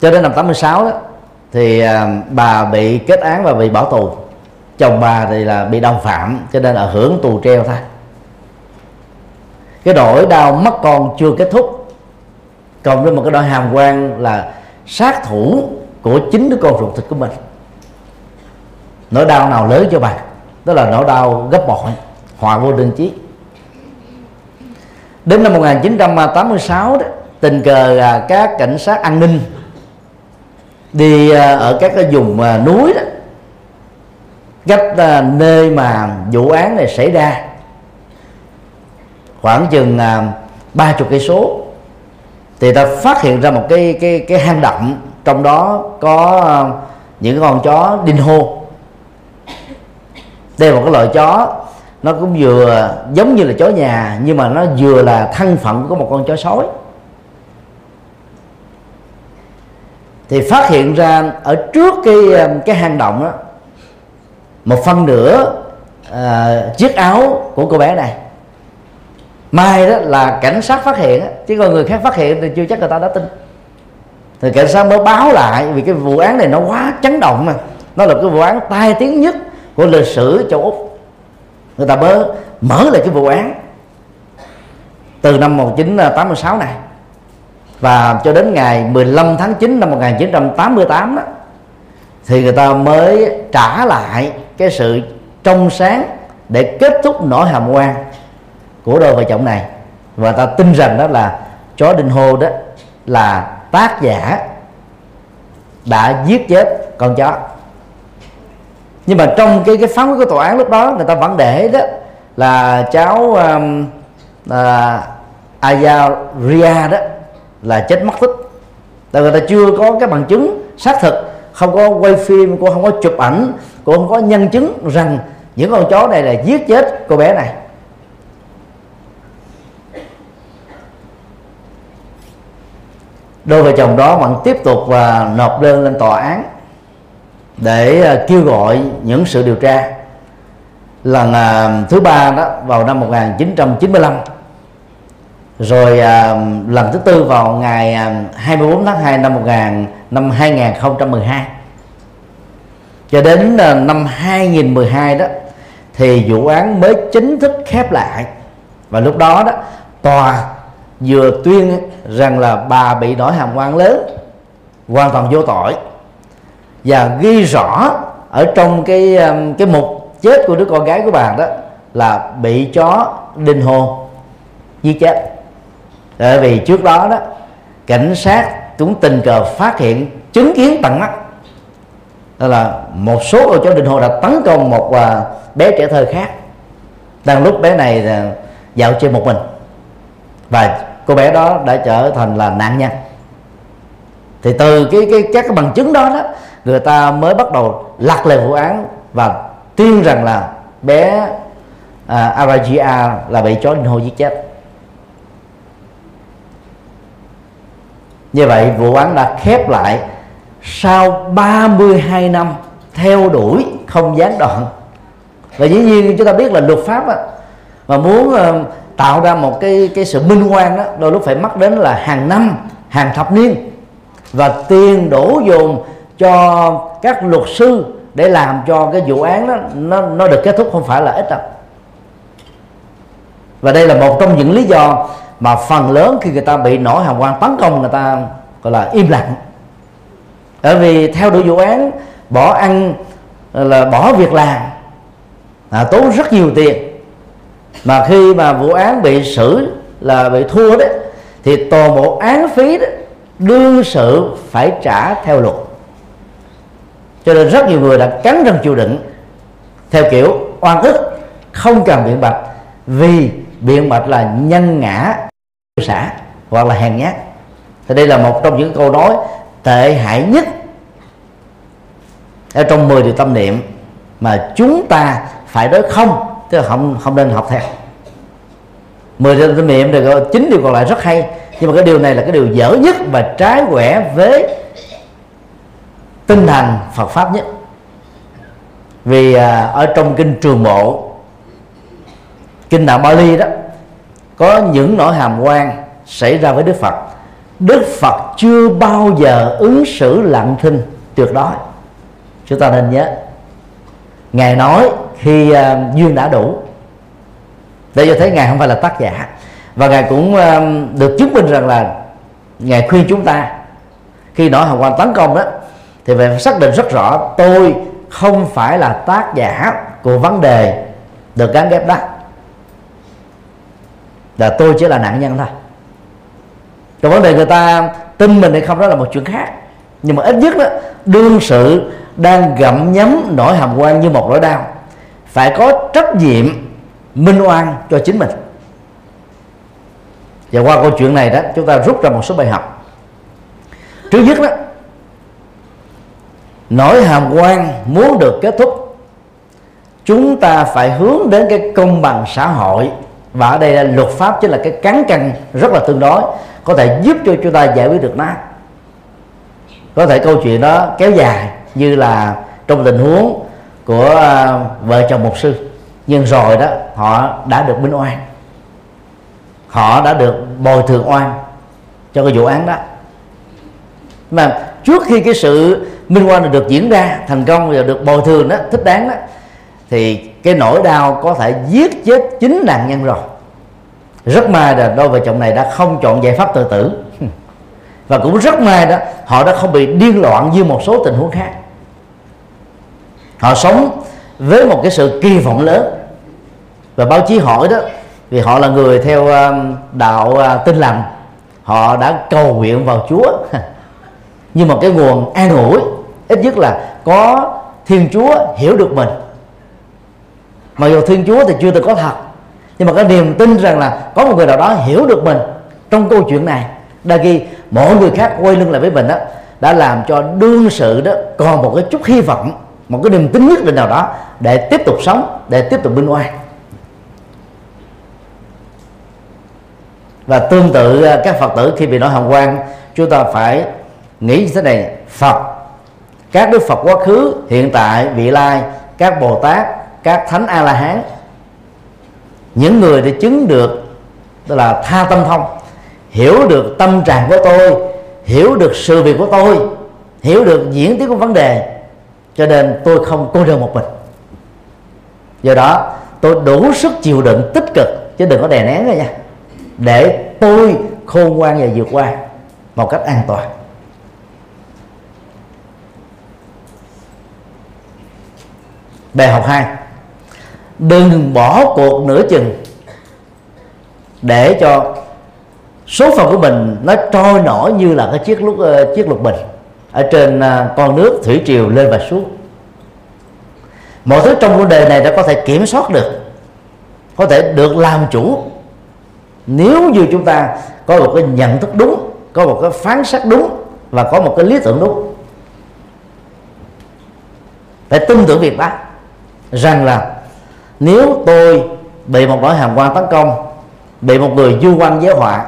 cho đến năm 86 đó, thì bà bị kết án và bị bỏ tù. Chồng bà thì là bị đồng phạm, cho nên là hưởng tù treo thôi cái nỗi đau mất con chưa kết thúc. Cộng với một cái nỗi hàm quan là sát thủ của chính đứa con ruột thịt của mình nỗi đau nào lớn cho bạn, đó là nỗi đau gấp bội họa vô đơn chí. Đến năm 1986 đó tình cờ à, các cảnh sát an ninh đi à, ở các cái vùng à, núi đó cách nơi mà vụ án này xảy ra. Khoảng chừng ba chục cây số. Thì ta phát hiện ra một cái cái cái hang động trong đó có những con chó đinh hô đây là một cái loại chó. Nó cũng vừa giống như là chó nhà nhưng mà nó vừa là thân phận của một con chó sói. Thì phát hiện ra ở trước cái um, cái hang động đó một phân nửa uh, chiếc áo của cô bé này. Mai đó là cảnh sát phát hiện chứ còn người khác phát hiện thì chưa chắc người ta đã tin. Thì cảnh sát mới báo lại vì cái vụ án này nó quá chấn động mà. Nó là cái vụ án tai tiếng nhất của lịch sử châu úc. Người ta mới mở lại cái vụ án từ năm 1986 này. Và cho đến ngày 15 tháng 9 năm 1988 đó, thì người ta mới trả lại cái sự trong sáng để kết thúc nỗi hàm quan của đôi vợ chồng này. Và ta tin rằng đó là chó đinh hô đó là tác giả đã giết chết con chó nhưng mà trong cái cái phán quyết của tòa án lúc đó người ta vẫn để đó là cháu um, à, uh, Ayaria đó là chết mất tích. Tại người ta chưa có cái bằng chứng xác thực không có quay phim cô không có chụp ảnh cô không có nhân chứng rằng những con chó này là giết chết cô bé này. Đôi vợ chồng đó vẫn tiếp tục và nộp đơn lên tòa án để ờ, kêu gọi những sự điều tra. Lần ờ, thứ ba đó vào năm 1995 rồi à, lần thứ tư vào ngày 24 tháng 2 năm 1000 năm 2012 cho đến năm 2012 đó thì vụ án mới chính thức khép lại. Và lúc đó đó tòa vừa tuyên rằng là bà bị đổi hàm quan lớn hoàn toàn vô tội và ghi rõ ở trong cái um, cái mục chết của đứa con gái của bà đó là bị chó đinh hồn giết chết. Tại vì trước đó đó, cảnh sát chúng tình cờ phát hiện, chứng kiến tận mắt. Đó là một số con chó đinh hồn đã tấn công một à, bé trẻ thơ khác. Đang lúc bé này à, dạo chơi một mình. Và cô bé đó đã trở thành là nạn nhân. Thì từ cái cái, các cái bằng chứng đó đó người ta mới bắt đầu lật lại vụ án và tuyên rằng là bé à, Aragia là bị chó linh hô giết chết. Như vậy vụ án đã khép lại sau 32 năm theo đuổi không gián đoạn. Và dĩ nhiên chúng ta biết là luật pháp á, mà muốn uh, tạo ra một cái cái sự minh oan đó đôi lúc phải mất đến là hàng năm hàng thập niên. Và tiền đổ dồn cho các luật sư để làm cho cái vụ án đó nó nó được kết thúc không phải là ít đâu. Và đây là một trong những lý do mà phần lớn khi người ta bị nổi hàm quan tấn công người ta gọi là im lặng. Bởi vì theo đuổi vụ án bỏ ăn là bỏ việc làm à, tốn rất nhiều tiền. Mà khi mà vụ án bị xử là bị thua đấy thì toàn bộ án phí đó đương sự phải trả theo luật cho nên rất nhiều người đã cắn răng chịu đựng. Theo kiểu oan ức, không cần biện bạch, vì biện bạch là nhân ngã xã hoặc là hèn nhát. Thì đây là một trong những câu nói tệ hại nhất ở trong 10 điều tâm niệm mà chúng ta phải đối không, tức là không không nên học theo. 10 điều tâm niệm thì chín điều còn lại rất hay, nhưng mà cái điều này là cái điều dở nhất và trái quẻ với tinh thần Phật pháp nhất. Vì à, ở trong kinh Trường Bộ kinh đạo Bali đó có những nỗi hàm quan xảy ra với Đức Phật. Đức Phật chưa bao giờ ứng xử lặng thinh tuyệt đối. Chúng ta nên nhớ ngài nói khi uh, duyên đã đủ. Để cho thấy ngài không phải là tác giả. Và ngài cũng uh, được chứng minh rằng là ngài khuyên chúng ta khi nỗi hàm quan tấn công đó thì phải xác định rất rõ, tôi không phải là tác giả của vấn đề được gắn ghép đó. Là tôi chỉ là nạn nhân thôi. Còn vấn đề người ta tin mình hay không đó là một chuyện khác. Nhưng mà ít nhất đó, đương sự đang gặm nhấm nỗi hàm quan như một nỗi đau. Phải có trách nhiệm minh oan cho chính mình. Và qua câu chuyện này đó, chúng ta rút ra một số bài học. Trước nhất đó nỗi hàm quan muốn được kết thúc, chúng ta phải hướng đến cái công bằng xã hội. Và ở đây là luật pháp chính là cái cán cân rất là tương đối, có thể giúp cho chúng ta giải quyết được nó. Có thể câu chuyện đó kéo dài như là trong tình huống của à, vợ chồng mục sư. Nhưng rồi đó, họ đã được minh oan. Họ đã được bồi thường oan cho cái vụ án đó. Mà trước khi cái sự minh oan được diễn ra, thành công và được bồi thường đó, thích đáng đó. Thì cái nỗi đau có thể giết chết chính nạn nhân rồi. Rất may là đôi vợ chồng này đã không chọn giải pháp tự tử. *laughs* Và cũng rất may đó, họ đã không bị điên loạn như một số tình huống khác. Họ sống với một cái sự kỳ vọng lớn. Và báo chí hỏi đó, vì họ là người theo um, đạo à, tin lành, họ đã cầu nguyện vào Chúa. *laughs* Như một cái nguồn an ủi ít nhất là có Thiên Chúa hiểu được mình. Mặc dù Thiên Chúa thì chưa từng có thật, nhưng mà cái niềm tin rằng là có một người nào đó hiểu được mình trong câu chuyện này, đa khi mỗi người khác quay lưng lại với mình đó đã làm cho đương sự đó còn một cái chút hy vọng, một cái niềm tin nhất định nào đó để tiếp tục sống, để tiếp tục minh oan và tương tự à, các phật tử khi bị nói hồng quang chúng ta phải nghĩ như thế này, phật các đức phật quá khứ, hiện tại, vị lai, các bồ tát, các thánh a la hán những người để chứng được đó là tha tâm thông hiểu được tâm trạng của tôi, hiểu được sự việc của tôi, hiểu được diễn tiến của vấn đề, cho nên tôi không cô đơn một mình. Do đó, tôi đủ sức chịu đựng tích cực, chứ đừng có đè nén rồi nha. Để tôi khôn ngoan và vượt qua một cách an toàn. Bài học 2 đừng bỏ cuộc nửa chừng để cho số phận của mình nó trôi nổi như là cái chiếc lúc ờ, chiếc lục bình ở trên ờ, con nước thủy triều lên và xuống. Mọi thứ trong vấn đề này đã có thể kiểm soát được, có thể được làm chủ. Nếu như chúng ta có một cái nhận thức đúng, có một cái phán xét đúng và có một cái lý tưởng đúng, phải tin tưởng việc đó rằng là nếu tôi bị một nỗi hàm quan tấn công bị một người du quan giới họa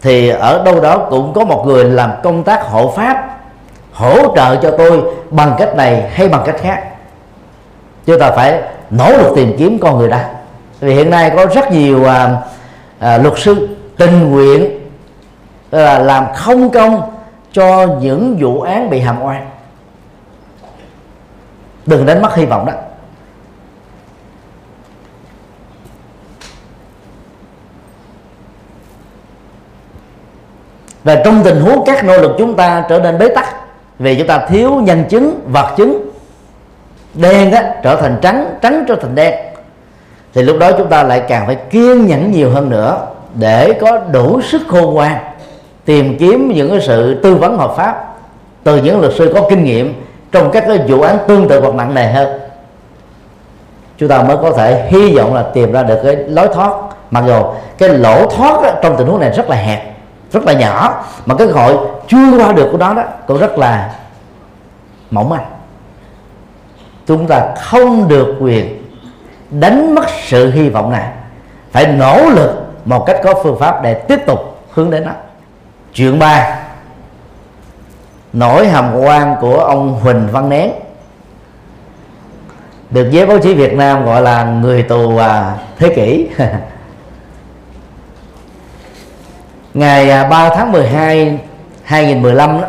thì ở đâu đó cũng có một người làm công tác hộ pháp hỗ trợ cho tôi bằng cách này hay bằng cách khác. Chúng ta phải nỗ lực tìm kiếm con người đó. Vì hiện nay có rất nhiều à, à, luật sư tình nguyện là làm không công cho những vụ án bị hàm oan. Đừng đánh mất hy vọng đó. Và trong tình huống các nỗ lực chúng ta trở nên bế tắc vì chúng ta thiếu nhân chứng vật chứng đen đó trở thành trắng trắng trở thành đen thì lúc đó chúng ta lại càng phải kiên nhẫn nhiều hơn nữa để có đủ sức khôn ngoan tìm kiếm những cái sự tư vấn hợp pháp từ những luật sư có kinh nghiệm trong các cái vụ án tương tự hoặc nặng nề hơn. Chúng ta mới có thể hy vọng là tìm ra được cái lối thoát. Mặc dù cái lỗ thoát đó, trong tình huống này rất là hẹp rất là nhỏ. Mà cái gọi chưa qua được của nó đó, cũng rất là mỏng manh. Chúng ta không được quyền đánh mất sự hy vọng này. Phải nỗ lực một cách có phương pháp để tiếp tục hướng đến nó. Chuyện ba. Nỗi hàm quan của ông Huỳnh Văn Nén. Được giới báo chí Việt Nam gọi là người tù à, thế kỷ. *laughs* ngày à, 3 tháng 12 2015 đó,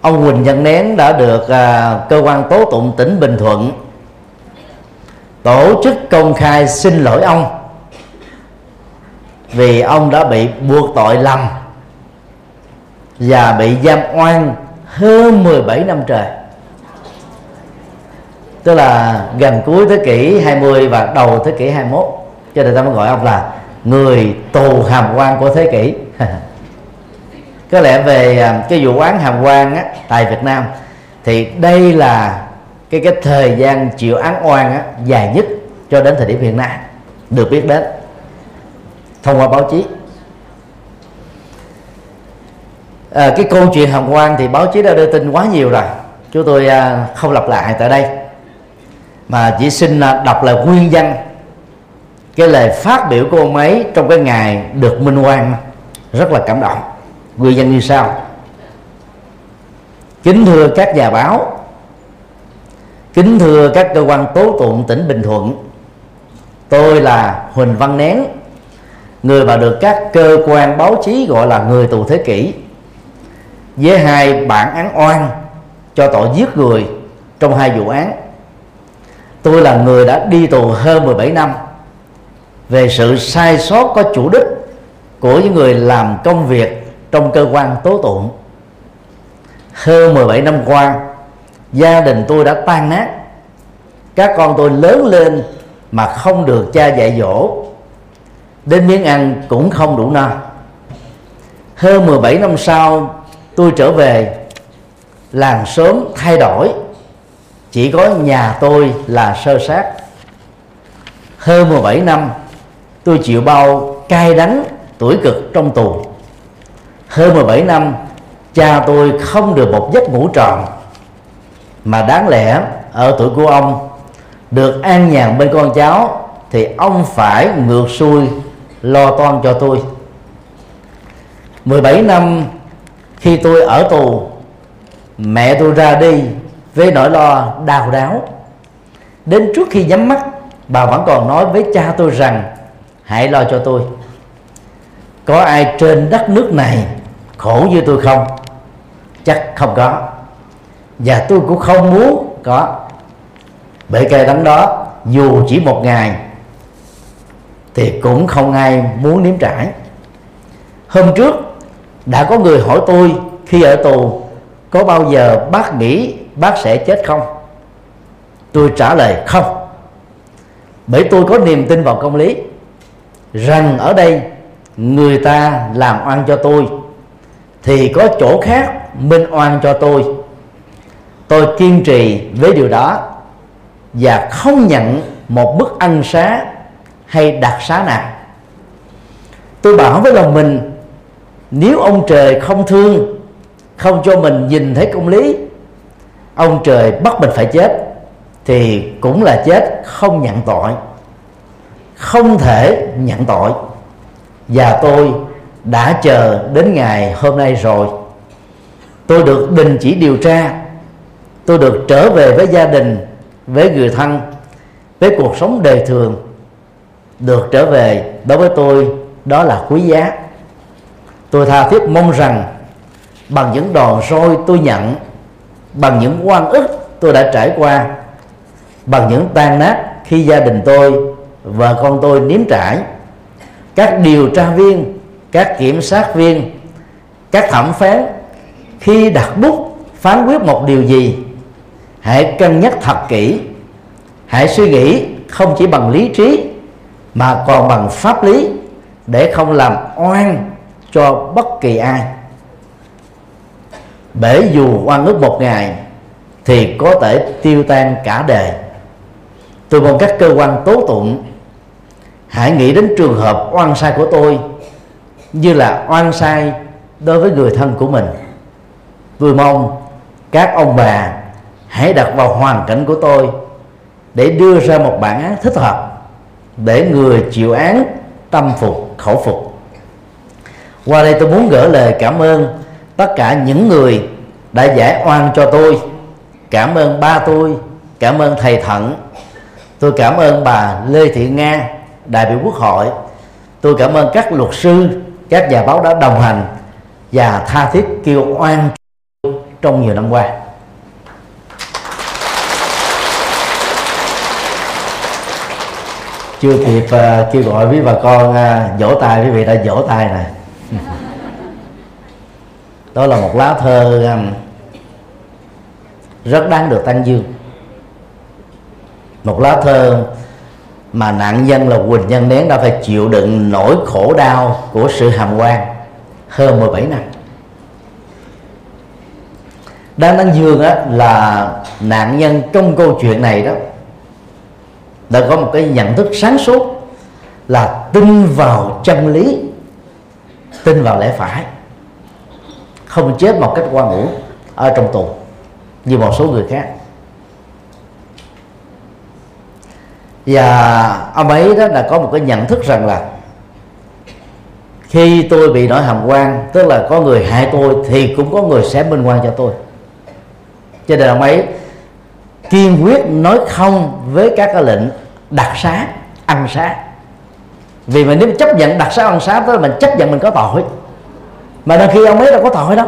ông Huỳnh Văn Nén đã được à, cơ quan tố tụng tỉnh Bình Thuận tổ chức công khai xin lỗi ông vì ông đã bị buộc tội lầm và bị giam oan hơn 17 năm trời. Tức là gần cuối thế kỷ 20 và đầu thế kỷ 21 cho nên ta mới gọi ông là người tù hàm quan của thế kỷ. *laughs* Có lẽ về à, cái vụ án hàm quan á, tại Việt Nam thì đây là cái cái thời gian chịu án oan á, dài nhất cho đến thời điểm hiện nay được biết đến. Thông qua báo chí. À, cái câu chuyện hàm quan thì báo chí đã đưa tin quá nhiều rồi. Chúng tôi à, không lặp lại tại đây. Mà chỉ xin à, đọc là nguyên văn cái lời phát biểu của ông ấy trong cái ngày được minh oan rất là cảm động. Nguyên dân như sau. Kính thưa các nhà báo, kính thưa các cơ quan tố tụng tỉnh bình thuận. Tôi là huỳnh văn nén, người mà được các cơ quan báo chí gọi là người tù thế kỷ, với hai bản án oan cho tội giết người trong hai vụ án. Tôi là người đã đi tù hơn 17 năm về sự sai sót có chủ đích của những người làm công việc trong cơ quan tố tụng. Hơn 17 năm qua, gia đình tôi đã tan nát. Các con tôi lớn lên mà không được cha dạy dỗ. Đến miếng ăn cũng không đủ no. Hơn 17 năm sau, tôi trở về, làng sớm thay đổi. Chỉ có nhà tôi là sơ sát. Hơn 17 năm tôi chịu bao cay đắng, tuổi cực trong tù. Hơn 17 năm, cha tôi không được một giấc ngủ tròn. Mà đáng lẽ, ở tuổi của ông, được an nhàn bên con cháu, thì ông phải ngược xuôi, lo toan cho tôi. 17 năm, khi tôi ở tù, mẹ tôi ra đi với nỗi lo đau đáo đến trước khi nhắm mắt, bà vẫn còn nói với cha tôi rằng hãy lo cho tôi. Có ai trên đất nước này khổ như tôi không? Chắc không có. Và tôi cũng không muốn có. Bể cây đắng đó, dù chỉ một ngày, thì cũng không ai muốn nếm trải. Hôm trước, đã có người hỏi tôi khi ở tù, có bao giờ bác nghĩ bác sẽ chết không? Tôi trả lời không. Bởi tôi có niềm tin vào công lý rằng ở đây người ta làm oan cho tôi, thì có chỗ khác minh oan cho tôi. Tôi kiên trì với điều đó và không nhận một bức ân xá hay đặc xá nào. Tôi bảo với lòng mình, nếu ông trời không thương, không cho mình nhìn thấy công lý, ông trời bắt mình phải chết, thì cũng là chết không nhận tội không thể nhận tội. Và tôi đã chờ đến ngày hôm nay rồi. Tôi được đình chỉ điều tra. Tôi được trở về với gia đình, với người thân, với cuộc sống đời thường. Được trở về đối với tôi, đó là quý giá. Tôi tha thiết mong rằng bằng những đòn roi tôi nhận, bằng những oan ức tôi đã trải qua, bằng những tan nát khi gia đình tôi và con tôi nếm trải các điều tra viên, các kiểm sát viên, các thẩm phán khi đặt bút phán quyết một điều gì. Hãy cân nhắc thật kỹ. Hãy suy nghĩ không chỉ bằng lý trí mà còn bằng pháp lý để không làm oan cho bất kỳ ai. Bể dù oan ức một ngày thì có thể tiêu tan cả đời. Tôi mong các cơ quan tố tụng hãy nghĩ đến trường hợp oan sai của tôi như là oan sai đối với người thân của mình. Vừa mong các ông bà hãy đặt vào hoàn cảnh của tôi để đưa ra một bản án thích hợp để người chịu án tâm phục, khẩu phục. Qua đây tôi muốn gửi lời cảm ơn tất cả những người đã giải oan cho tôi. Cảm ơn ba tôi, cảm ơn thầy thận. Tôi cảm ơn bà lê thị nga đại biểu quốc hội. Tôi cảm ơn các luật sư các nhà báo đã đồng hành và tha thiết kêu oan trong nhiều năm qua. Chưa kịp uh, kêu gọi với bà con uh, vỗ tay quý vị đã vỗ tay này. *laughs* Đó là một lá thơ um, rất đáng được tăng dương. Một lá thơ mà nạn nhân là Quỳnh Nhân Nén đã phải chịu đựng nỗi khổ đau của sự hàm quan hơn 17 năm. Đang Đăng Dương á, là nạn nhân trong câu chuyện này đó đã có một cái nhận thức sáng suốt là tin vào chân lý tin vào lẽ phải không chết một cách qua ngủ ở trong tù như một số người khác. Và ông ấy đó là có một cái nhận thức rằng là khi tôi bị nổi hàm quan, tức là có người hại tôi thì cũng có người sẽ minh quan cho tôi. Cho nên ông ấy kiên quyết nói không với các cái lệnh đặc xá, ăn xá. Vì mình nếu chấp nhận đặc xá, ăn xá tức là mình chấp nhận mình có tội. Mà đôi khi ông ấy đâu có tội đâu.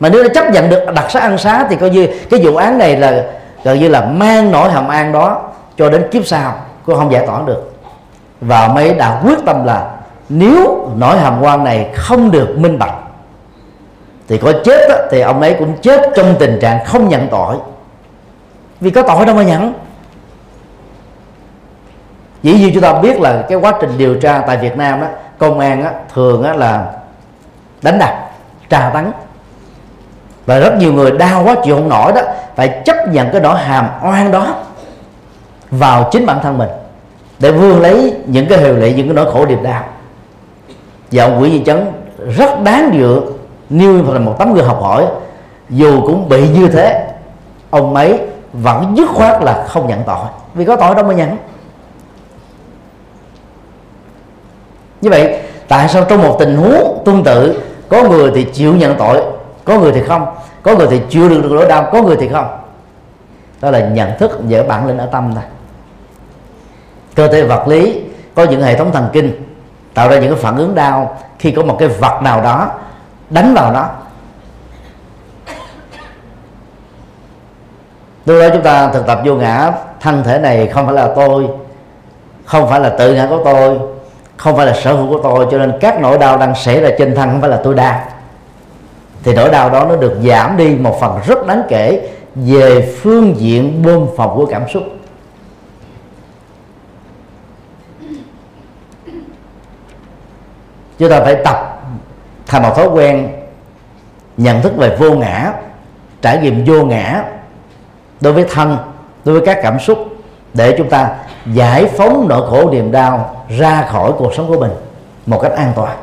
Mà nếu chấp nhận được đặc xá, ăn xá thì coi như cái vụ án này là gần như là mang nỗi hàm an đó cho đến kiếp sau cũng không giải tỏa được. Và mới đã quyết tâm là nếu nỗi hàm quan này không được minh bạch thì có chết đó, thì ông ấy cũng chết trong tình trạng không nhận tội. Vì có tội đâu mà nhận. Dĩ nhiên chúng ta biết là cái quá trình điều tra tại Việt Nam đó, công an đó, thường đó là đánh đập tra tấn. Và rất nhiều người đau quá chịu không nổi đó phải chấp nhận cái nỗi hàm oan đó vào chính bản thân mình để vươn lấy những cái hiệu lị những cái nỗi khổ điềm đau. Và ông Nguyễn Duy Chấn rất đáng dựa như là một tấm gương học hỏi, dù cũng bị như thế, ông ấy vẫn dứt khoát là không nhận tội. Vì có tội đâu mà nhận. Như vậy, tại sao trong một tình huống tương tự, có người thì chịu nhận tội, có người thì không, có người thì chịu được nỗi đau, có người thì không? Đó là nhận thức về bản lĩnh ở tâm thôi cơ thể vật lý có những hệ thống thần kinh, tạo ra những cái phản ứng đau. Khi có một cái vật nào đó đánh vào nó, lúc đó chúng ta thực tập vô ngã, thân thể này không phải là tôi, không phải là tự ngã của tôi, không phải là sở hữu của tôi, cho nên các nỗi đau đang xảy ra trên thân không phải là tôi đau thì nỗi đau đó nó được giảm đi một phần rất đáng kể về phương diện bơm phòng của cảm xúc. Chúng ta phải tập thành một thói quen nhận thức về vô ngã, trải nghiệm vô ngã đối với thân, đối với các cảm xúc để chúng ta giải phóng nỗi khổ niềm đau ra khỏi cuộc sống của mình một cách an toàn.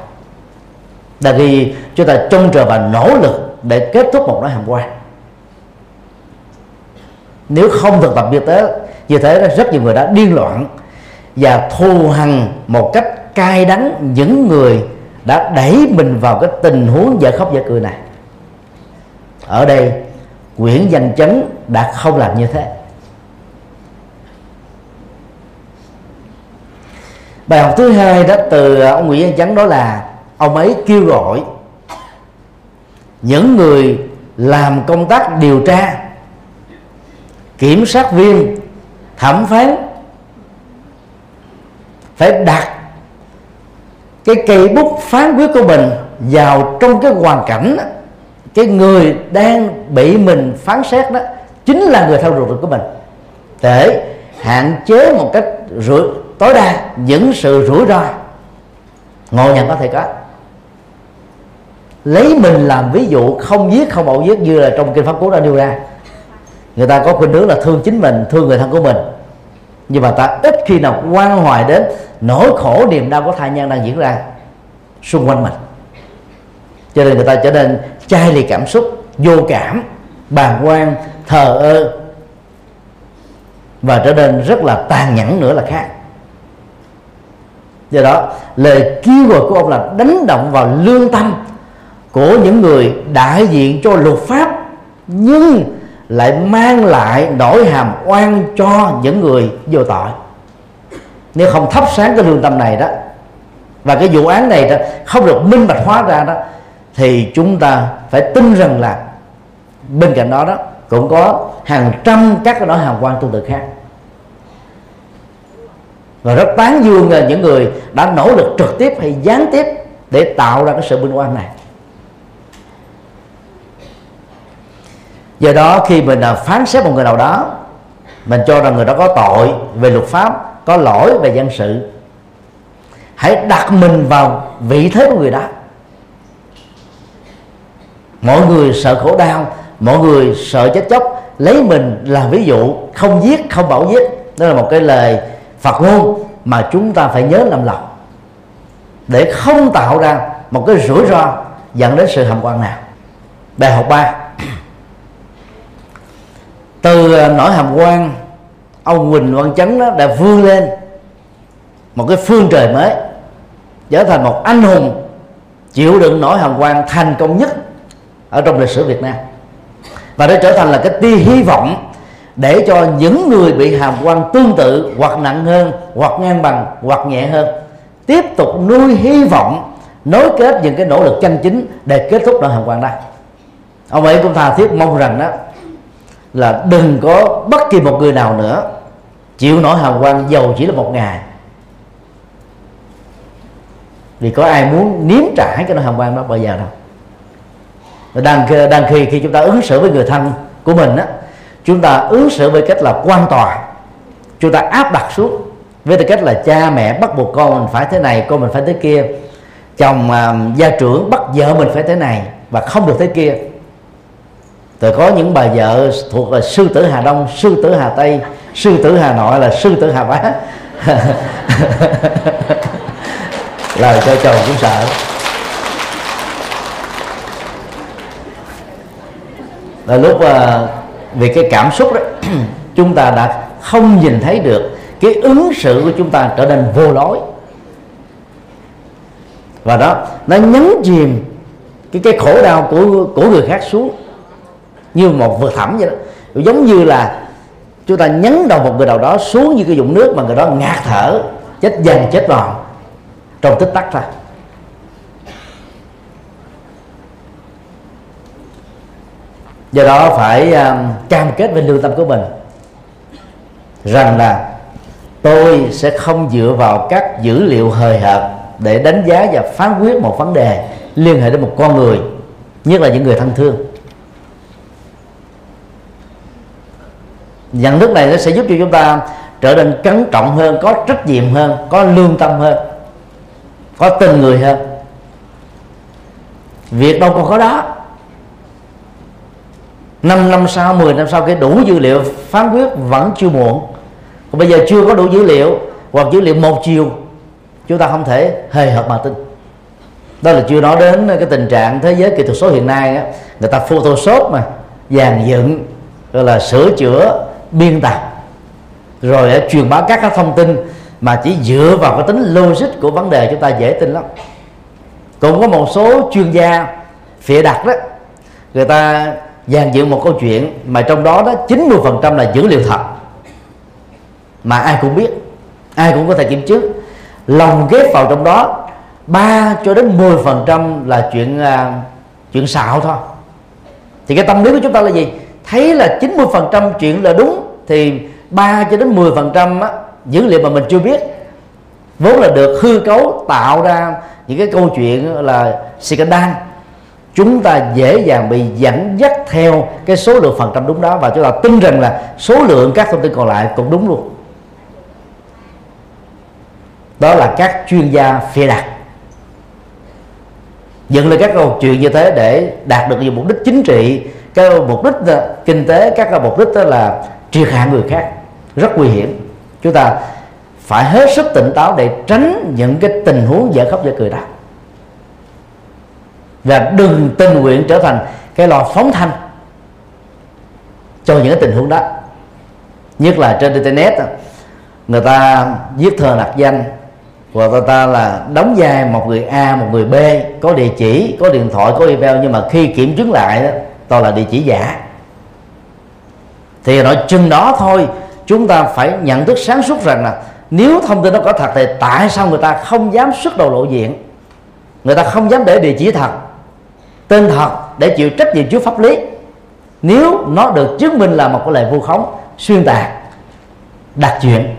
Là khi chúng ta trông chờ và nỗ lực để kết thúc một nỗi hàm quan. Nếu không thực tập như thế như thế rất nhiều người đã điên loạn và thù hằn một cách cay đắng, những người đã đẩy mình vào cái tình huống dở khóc dở cười này. Ở đây Nguyễn Văn Chấn đã không làm như thế. Bài học thứ hai đó từ ờ, ông Nguyễn Văn Chấn đó là, ông ấy kêu gọi những người làm công tác điều tra, kiểm sát viên, thẩm phán, phải đặt cái cây bút phán quyết của mình vào trong cái hoàn cảnh cái người đang bị mình phán xét đó chính là người theo ruột của mình. Để hạn chế một cách rủi, tối đa những sự rủi ro. Ngộ nhận có thể có. Lấy mình làm ví dụ, không giết, không ẩu giết như là trong kinh pháp cú đã nêu ra. Người ta có khuynh hướng là thương chính mình, thương người thân của mình. Nhưng mà ta ít khi nào quan hoài đến nỗi khổ niềm đau của thai nhân đang diễn ra xung quanh mình. Cho nên người ta trở nên chai lì cảm xúc, vô cảm, bàng quan, thờ ơ và trở nên rất là tàn nhẫn nữa là khác. Do đó, lời kêu gọi của ông là đánh động vào lương tâm của những người đại diện cho luật pháp, nhưng lại mang lại nỗi hàm oan cho những người vô tội nếu không thắp sáng cái lương tâm này đó, và cái vụ án này đó không được minh bạch hóa ra đó, thì chúng ta phải tin rằng là bên cạnh đó đó cũng có hàng trăm các cái nỗi hàm quan tương tự khác. Và rất tán dương những người đã nỗ lực trực tiếp hay gián tiếp để tạo ra cái sự minh oan này. Do đó khi mình à, phán xét một người nào đó, mình cho rằng người đó có tội về luật pháp có lỗi về dân sự. Hãy đặt mình vào vị thế của người đó. Mọi người sợ khổ đau mọi người sợ chết chóc. Lấy mình làm ví dụ, không giết, không bảo giết. Đó là một cái lời phật ngôn mà chúng ta phải nhớ làm lòng. Để không tạo ra một cái rủi ro dẫn đến sự hàm quan nào. Bài học 3 từ nỗi hàm quan ông Quỳnh Văn Chấn đó đã vươn lên một cái phương trời mới, trở thành một anh hùng chịu đựng nỗi hồng quang thành công nhất ở trong lịch sử Việt Nam. Và để trở thành là cái tia hy vọng để cho những người bị hàm quan tương tự hoặc nặng hơn, hoặc ngang bằng, hoặc nhẹ hơn, tiếp tục nuôi hy vọng, nối kết những cái nỗ lực chân chính để kết thúc nỗi hàm quan đó. Ông ấy cũng tha thiết mong rằng đó là đừng có bất kỳ một người nào nữa chịu nổi hàm quan giàu chỉ là một ngày. Vì có ai muốn nếm trải cái nỗi hàm quan đó bao giờ đâu. Đang đang khi khi chúng ta ứng xử với người thân của mình á chúng ta ứng xử với cách là quan tòa chúng ta áp đặt xuống với tư cách là cha mẹ bắt buộc con mình phải thế này con mình phải thế kia. Chồng uh, gia trưởng bắt vợ mình phải thế này và không được thế kia. Rồi có những bà vợ thuộc là sư tử hà đông sư tử hà tây sư tử hà nội là sư tử hà bá. *laughs* Lời cho chồng cũng sợ. Là lúc uh, vì cái cảm xúc đó *clears throat* chúng ta đã không nhìn thấy được cái ứng xử của chúng ta trở nên vô lối. Và đó nó nhấn chìm cái cái khổ đau của của người khác xuống như một vực thẳm vậy đó. Giống như là chúng ta nhấn đầu một người nào đó xuống như cái dụng nước mà người đó ngạt thở chết dần chết vòn trong tích tắc thôi. Do đó phải um, cam kết với lương tâm của mình rằng là tôi sẽ không dựa vào các dữ liệu hời hợt để đánh giá và phán quyết một vấn đề liên hệ đến một con người nhất là những người thân thương. Nhận thức này nó sẽ giúp cho chúng ta trở nên cẩn trọng hơn có trách nhiệm hơn có lương tâm hơn có tình người hơn. Việc đâu còn có đó. 5 năm sau 10 năm sau cái đủ dữ liệu phán quyết vẫn chưa muộn. Còn bây giờ chưa có đủ dữ liệu hoặc dữ liệu một chiều chúng ta không thể hề hợp mà tin. Đó là chưa nói đến cái tình trạng thế giới kỹ thuật số hiện nay á, người ta photoshop mà dàn dựng gọi là sửa chữa biên tập. Rồi truyền bá các cái thông tin mà chỉ dựa vào cái tính logic của vấn đề chúng ta dễ tin lắm. Cũng có một số chuyên gia phịa đặt đó người ta dàn dựng một câu chuyện mà trong đó đó 90% là dữ liệu thật mà ai cũng biết ai cũng có thể kiểm chứng. Lồng ghép vào trong đó 3 cho đến 10 phần trăm là chuyện uh, chuyện xạo thôi. Thì cái tâm lý của chúng ta là gì? Thấy là 90 phần trăm chuyện là đúng, thì 3 cho đến 10 phần trăm dữ liệu mà mình chưa biết. Vốn là được hư cấu tạo ra những cái câu chuyện là scandal chúng ta dễ dàng bị dẫn dắt theo cái số lượng phần trăm đúng đó và chúng ta tin rằng là số lượng các thông tin còn lại cũng đúng luôn. Đó là các chuyên gia phê đặt. Dựng lên các câu chuyện như thế để đạt được nhiều mục đích chính trị cái mục đích ờ, kinh tế, các cái mục đích đó là triệt hạ người khác. Rất nguy hiểm. Chúng ta phải hết sức tỉnh táo để tránh những cái tình huống dở khóc dở cười đó. Và đừng tình nguyện trở thành cái lò phóng thanh cho những cái tình huống đó. Nhất là trên internet người ta viết thơ nặc danh, và người ta là đóng vai một người A, một người B, có địa chỉ, có điện thoại, có email, nhưng mà khi kiểm chứng lại đó toàn là địa chỉ giả. Thì nói chừng đó thôi chúng ta phải nhận thức sáng suốt rằng là nếu thông tin nó có thật thì tại sao người ta không dám xuất đầu lộ diện? Người ta không dám để địa chỉ thật tên thật để chịu trách nhiệm trước pháp lý. Nếu nó được chứng minh là một cái lời vu khống xuyên tạc đặt chuyện.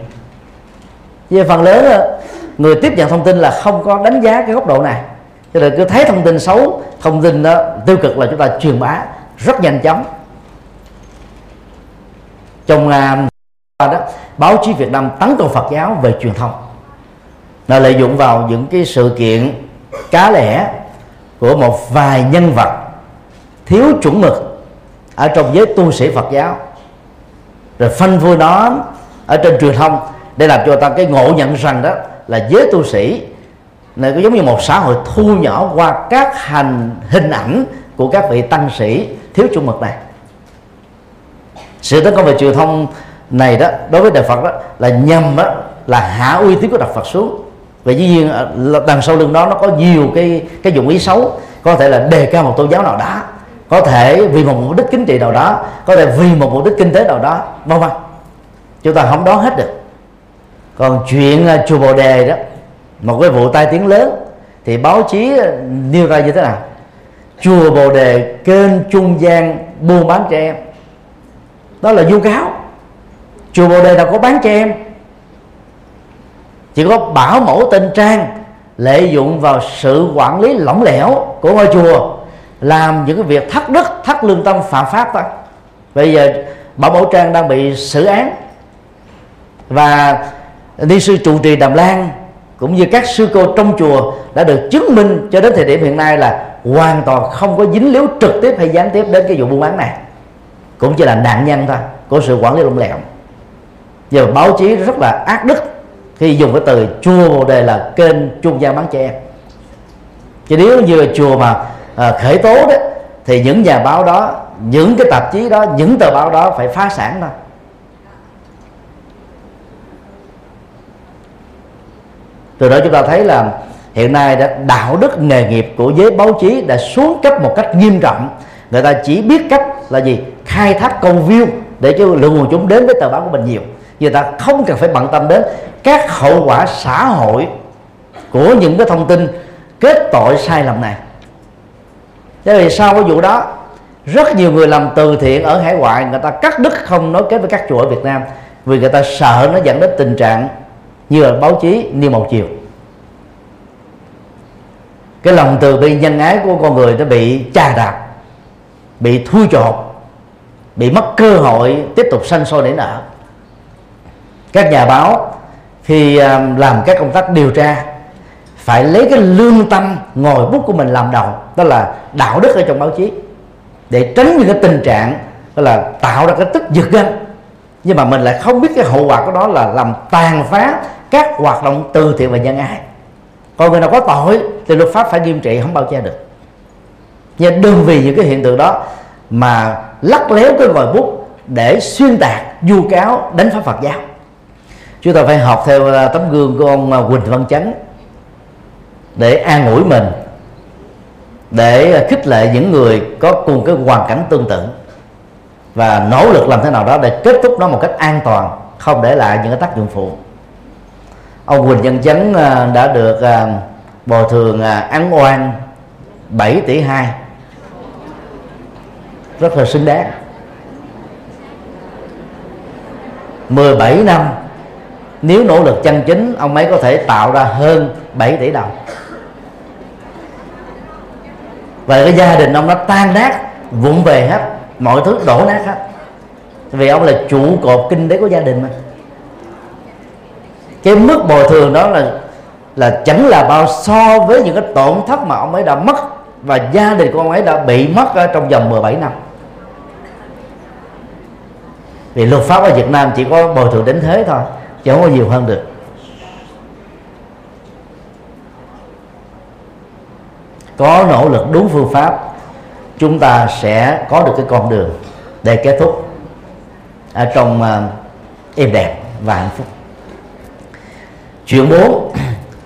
Về phần lớn người tiếp nhận thông tin là không có đánh giá cái góc độ này. Cho nên cứ thấy thông tin xấu thông tin đó, tiêu cực là chúng ta truyền bá rất nhanh chóng. Trong uh, đó báo chí Việt Nam tấn công Phật giáo về truyền thông là lợi dụng vào những cái sự kiện cá lẻ của một vài nhân vật thiếu chuẩn mực ở trong giới tu sĩ Phật giáo rồi phân vui nó ở trên truyền thông để làm cho ta cái ngộ nhận rằng đó là giới tu sĩ này có giống như một xã hội thu nhỏ qua các hành hình ảnh của các vị tăng sĩ thiếu chuẩn mực này sự tấn công về truyền thông này đó, đối với đạo Phật đó, là nhằm đó, là hạ uy tín của đạo Phật xuống. Và dĩ nhiên à, đằng sau lưng đó nó có nhiều cái cái dụng ý xấu. Có thể là đề cao một tôn giáo nào đó. Có thể vì một mục đích chính trị nào đó. Có thể vì một mục đích kinh tế nào đó, vân vân. Chúng ta không đó hết được. Còn chuyện à, chùa bồ đề đó, một cái vụ tai tiếng lớn, thì báo chí nêu ra như thế nào? Chùa bồ đề kênh trung gian buôn bán trẻ em. Đó là vu cáo. Chùa bồ đề đâu có bán trẻ em? Chỉ có bảo mẫu tên trang lợi dụng vào sự quản lý lỏng lẻo của ngôi chùa, làm những cái việc thất đức thất lương tâm phạm pháp thôi. Bây giờ bảo mẫu trang đang bị xử án. Và ni sư trụ trì đàm lan cũng như các sư cô trong chùa đã được chứng minh cho đến thời điểm hiện nay là hoàn toàn không có dính líu trực tiếp hay gián tiếp đến cái vụ buôn bán này. Cũng chỉ là nạn nhân thôi của sự quản lý lỏng lẻo giờ báo chí rất là ác đức khi dùng cái từ chùa bồ đề là kênh trung gian bán trẻ em chứ nếu như là chùa mà à, khởi tố đó thì những nhà báo đó những cái tạp chí đó những tờ báo đó phải phá sản thôi. Từ đó chúng ta thấy là hiện nay đã đạo đức nghề nghiệp của giới báo chí đã xuống cấp một cách nghiêm trọng. Người ta chỉ biết cách là gì? Khai thác câu view để cho lượng quần chúng đến với tờ báo của mình nhiều. Người ta không cần phải bận tâm đến các hậu quả xã hội của những cái thông tin kết tội sai lầm này. Thế vì sau cái vụ đó, rất nhiều người làm từ thiện ở hải ngoại, người ta cắt đứt không nối kết với các chùa ở Việt Nam vì người ta sợ nó dẫn đến tình trạng như là báo chí như một chiều cái lòng từ bi nhân ái của con người nó bị trà đạp, bị thui chột, bị mất cơ hội tiếp tục sanh sôi nảy nở. Các nhà báo khi à, làm các công tác điều tra phải lấy cái lương tâm, ngồi bút của mình làm đầu, đó là đạo đức ở trong báo chí, để tránh những cái tình trạng đó là tạo ra cái tức giật gân. Nhưng mà mình lại không biết cái hậu quả của đó là làm tàn phá các hoạt động từ thiện và nhân ái còn người nào có tội thì luật pháp phải nghiêm trị, không bao che được. Nhưng đừng vì những cái hiện tượng đó mà lắc léo cái ngòi bút để xuyên tạc, vu cáo, đánh pháp Phật giáo. Chúng ta phải học theo à, tấm gương của ông à, Quỳnh Văn Chấn để an ủi mình, để khích lệ những người có cùng cái hoàn cảnh tương tự và nỗ lực làm thế nào đó để kết thúc nó một cách an toàn, không để lại những cái tác dụng phụ ông Quỳnh Văn Chấn à, đã được à, bồi thường à, án oan 7 tỷ 2 rất là xứng đáng. 17 năm, nếu nỗ lực chân chính, ông ấy có thể tạo ra hơn 7 tỷ đồng. Và cái gia đình ông nó tan nát, vụn về hết, mọi thứ đổ nát hết. Vì ông là trụ cột kinh tế của gia đình mà cái mức bồi thường đó là là chẳng là bao so với những cái tổn thất mà ông ấy đã mất và gia đình của ông ấy đã bị mất ở trong vòng 17 năm. Vì luật pháp ở Việt Nam chỉ có bồi thường đến thế thôi chứ không có nhiều hơn được. Có nỗ lực đúng phương pháp chúng ta sẽ có được cái con đường để kết thúc ở trong uh, êm đẹp và hạnh phúc chuyện bố,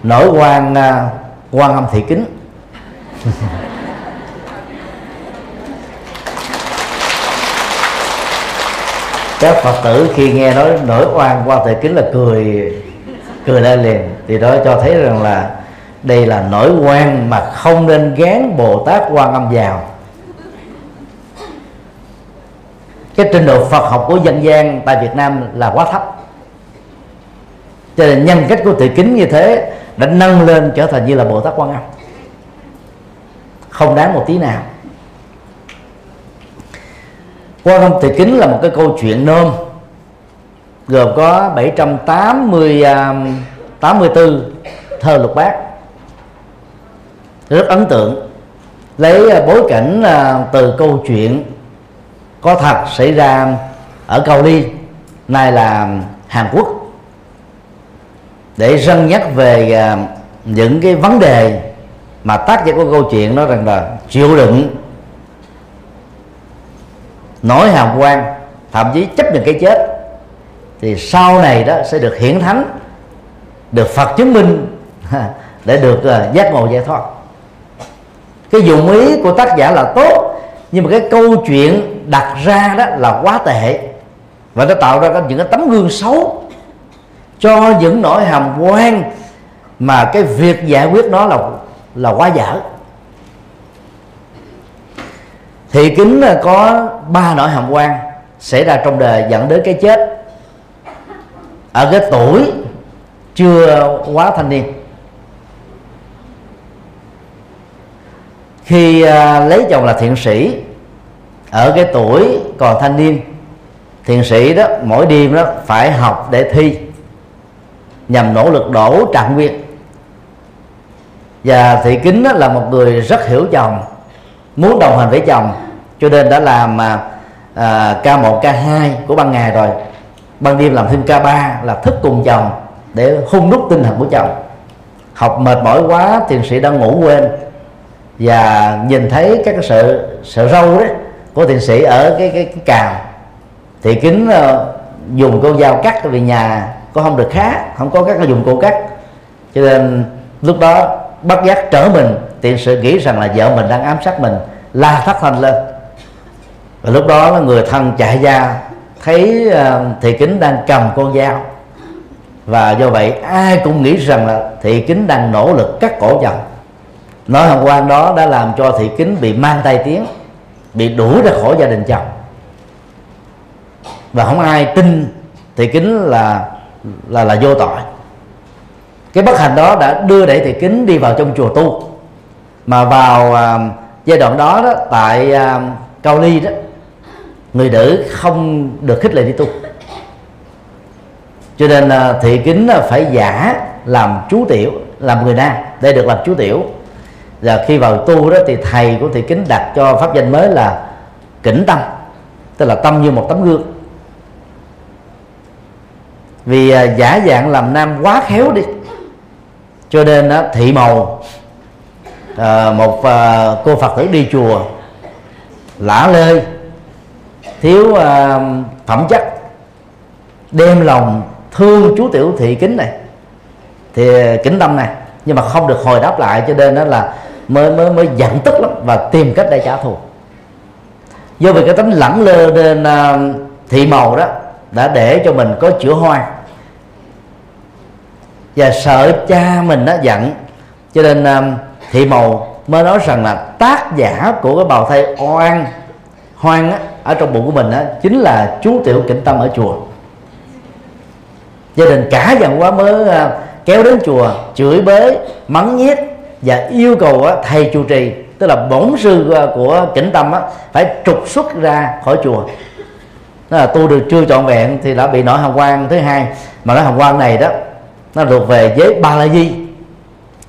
nổi quan à, quan âm thị kính. Các phật tử khi nghe nói nổi oan qua thời kính là cười cười lên liền. Thì đó cho thấy rằng là đây là nổi quan mà không nên gán bồ tát quan âm vào. Cái trình độ phật học của dân gian tại việt nam là quá thấp cho nên nhân cách của tự kính như thế đã nâng lên trở thành như là bồ tát quan âm. Không đáng một tí nào. Quan âm thị kính là một cái câu chuyện nôm, gồm có 780 84 à, thơ lục bát. Rất ấn tượng. Lấy à, bối cảnh à, từ câu chuyện có thật xảy ra ở Cao Ly, nay là Hàn Quốc để răng nhắc về à, những cái vấn đề mà tác giả của câu chuyện nói rằng là chịu đựng nổi hàm quan thậm chí chấp nhận cái chết thì sau này đó sẽ được hiển thánh được Phật chứng minh để được uh, giác ngộ giải thoát. Cái dụng ý của tác giả là tốt nhưng mà cái câu chuyện đặt ra đó là quá tệ và nó tạo ra những cái tấm gương xấu cho những nỗi hàm quan mà cái việc giải quyết nó là là quá dở. Thị kính có ba nỗi hàm quan xảy ra trong đời dẫn đến cái chết ở cái tuổi chưa quá thanh niên. Khi à, lấy chồng là thiện sĩ, ở cái tuổi còn thanh niên, thiện sĩ đó, mỗi đêm đó phải học để thi nhằm nỗ lực đổ trạng nguyên. Và thị kính là một người rất hiểu chồng muốn đồng hành với chồng cho nên đã làm à, à ca K1 K2 của ban ngày rồi. Ban đêm làm thêm K3 là thức cùng chồng để hung đúc tinh thần của chồng. Học mệt mỏi quá thiền sĩ đang ngủ quên. Và nhìn thấy các cái sợ râu đấy của thiền sĩ ở cái cái, cái cào thì kính uh, dùng con dao cắt vì nhà có không được khá, không có các cái dụng cụ cắt. Cho nên lúc đó bất giác trở mình, tiện sự nghĩ rằng là vợ mình đang ám sát mình, la thất thanh lên. Và lúc đó là người thân chạy ra, thấy ờ, thị kính đang cầm con dao. Và do vậy ai cũng nghĩ rằng là thị kính đang nỗ lực cắt cổ chồng. Nói hôm qua đó đã làm cho thị kính bị mang tay tiếng, bị đuổi ra khỏi gia đình chồng. Và không ai tin thị kính là là là vô tội. Cái bất hạnh đó đã đưa đẩy thị kính đi vào trong chùa tu. Mà vào à, giai đoạn đó đó tại à, cao ly đó người nữ không được khích lệ đi tu. Cho nên à, thị kính à, phải giả làm chú tiểu làm người nam để được làm chú tiểu. Và khi vào tu đó thì thầy của thị kính đặt cho pháp danh mới là kỉnh tâm tức là tâm như một tấm gương vì à, giả dạng làm nam quá khéo đi. Cho nên đó, thị màu à, một à, cô phật tử đi chùa lả lơi thiếu à, phẩm chất đem lòng thương chú tiểu thị kính này thì à, kính tâm này. Nhưng mà không được hồi đáp lại cho nên đó là mới mới mới giận tức lắm và tìm cách để trả thù. Do vì cái tính lẳng lơ nên à, thị màu đó đã để cho mình có chữa hoang và sợ cha mình nó giận. Cho nên um, thị màu mới nói rằng là tác giả của cái bào thai oan hoang á, ở trong bụng của mình á, chính là chú tiểu kính tâm ở chùa. Gia đình cả dần quá mới uh, kéo đến chùa chửi bới mắng nhiếc và yêu cầu á, thầy trụ trì tức là bổn sư uh, của kính tâm á, phải trục xuất ra khỏi chùa. Đó là tu được chưa trọn vẹn thì đã bị nổi hồng quang thứ hai. Mà nỗi hồng quang này đó nó thuộc về giới ba la di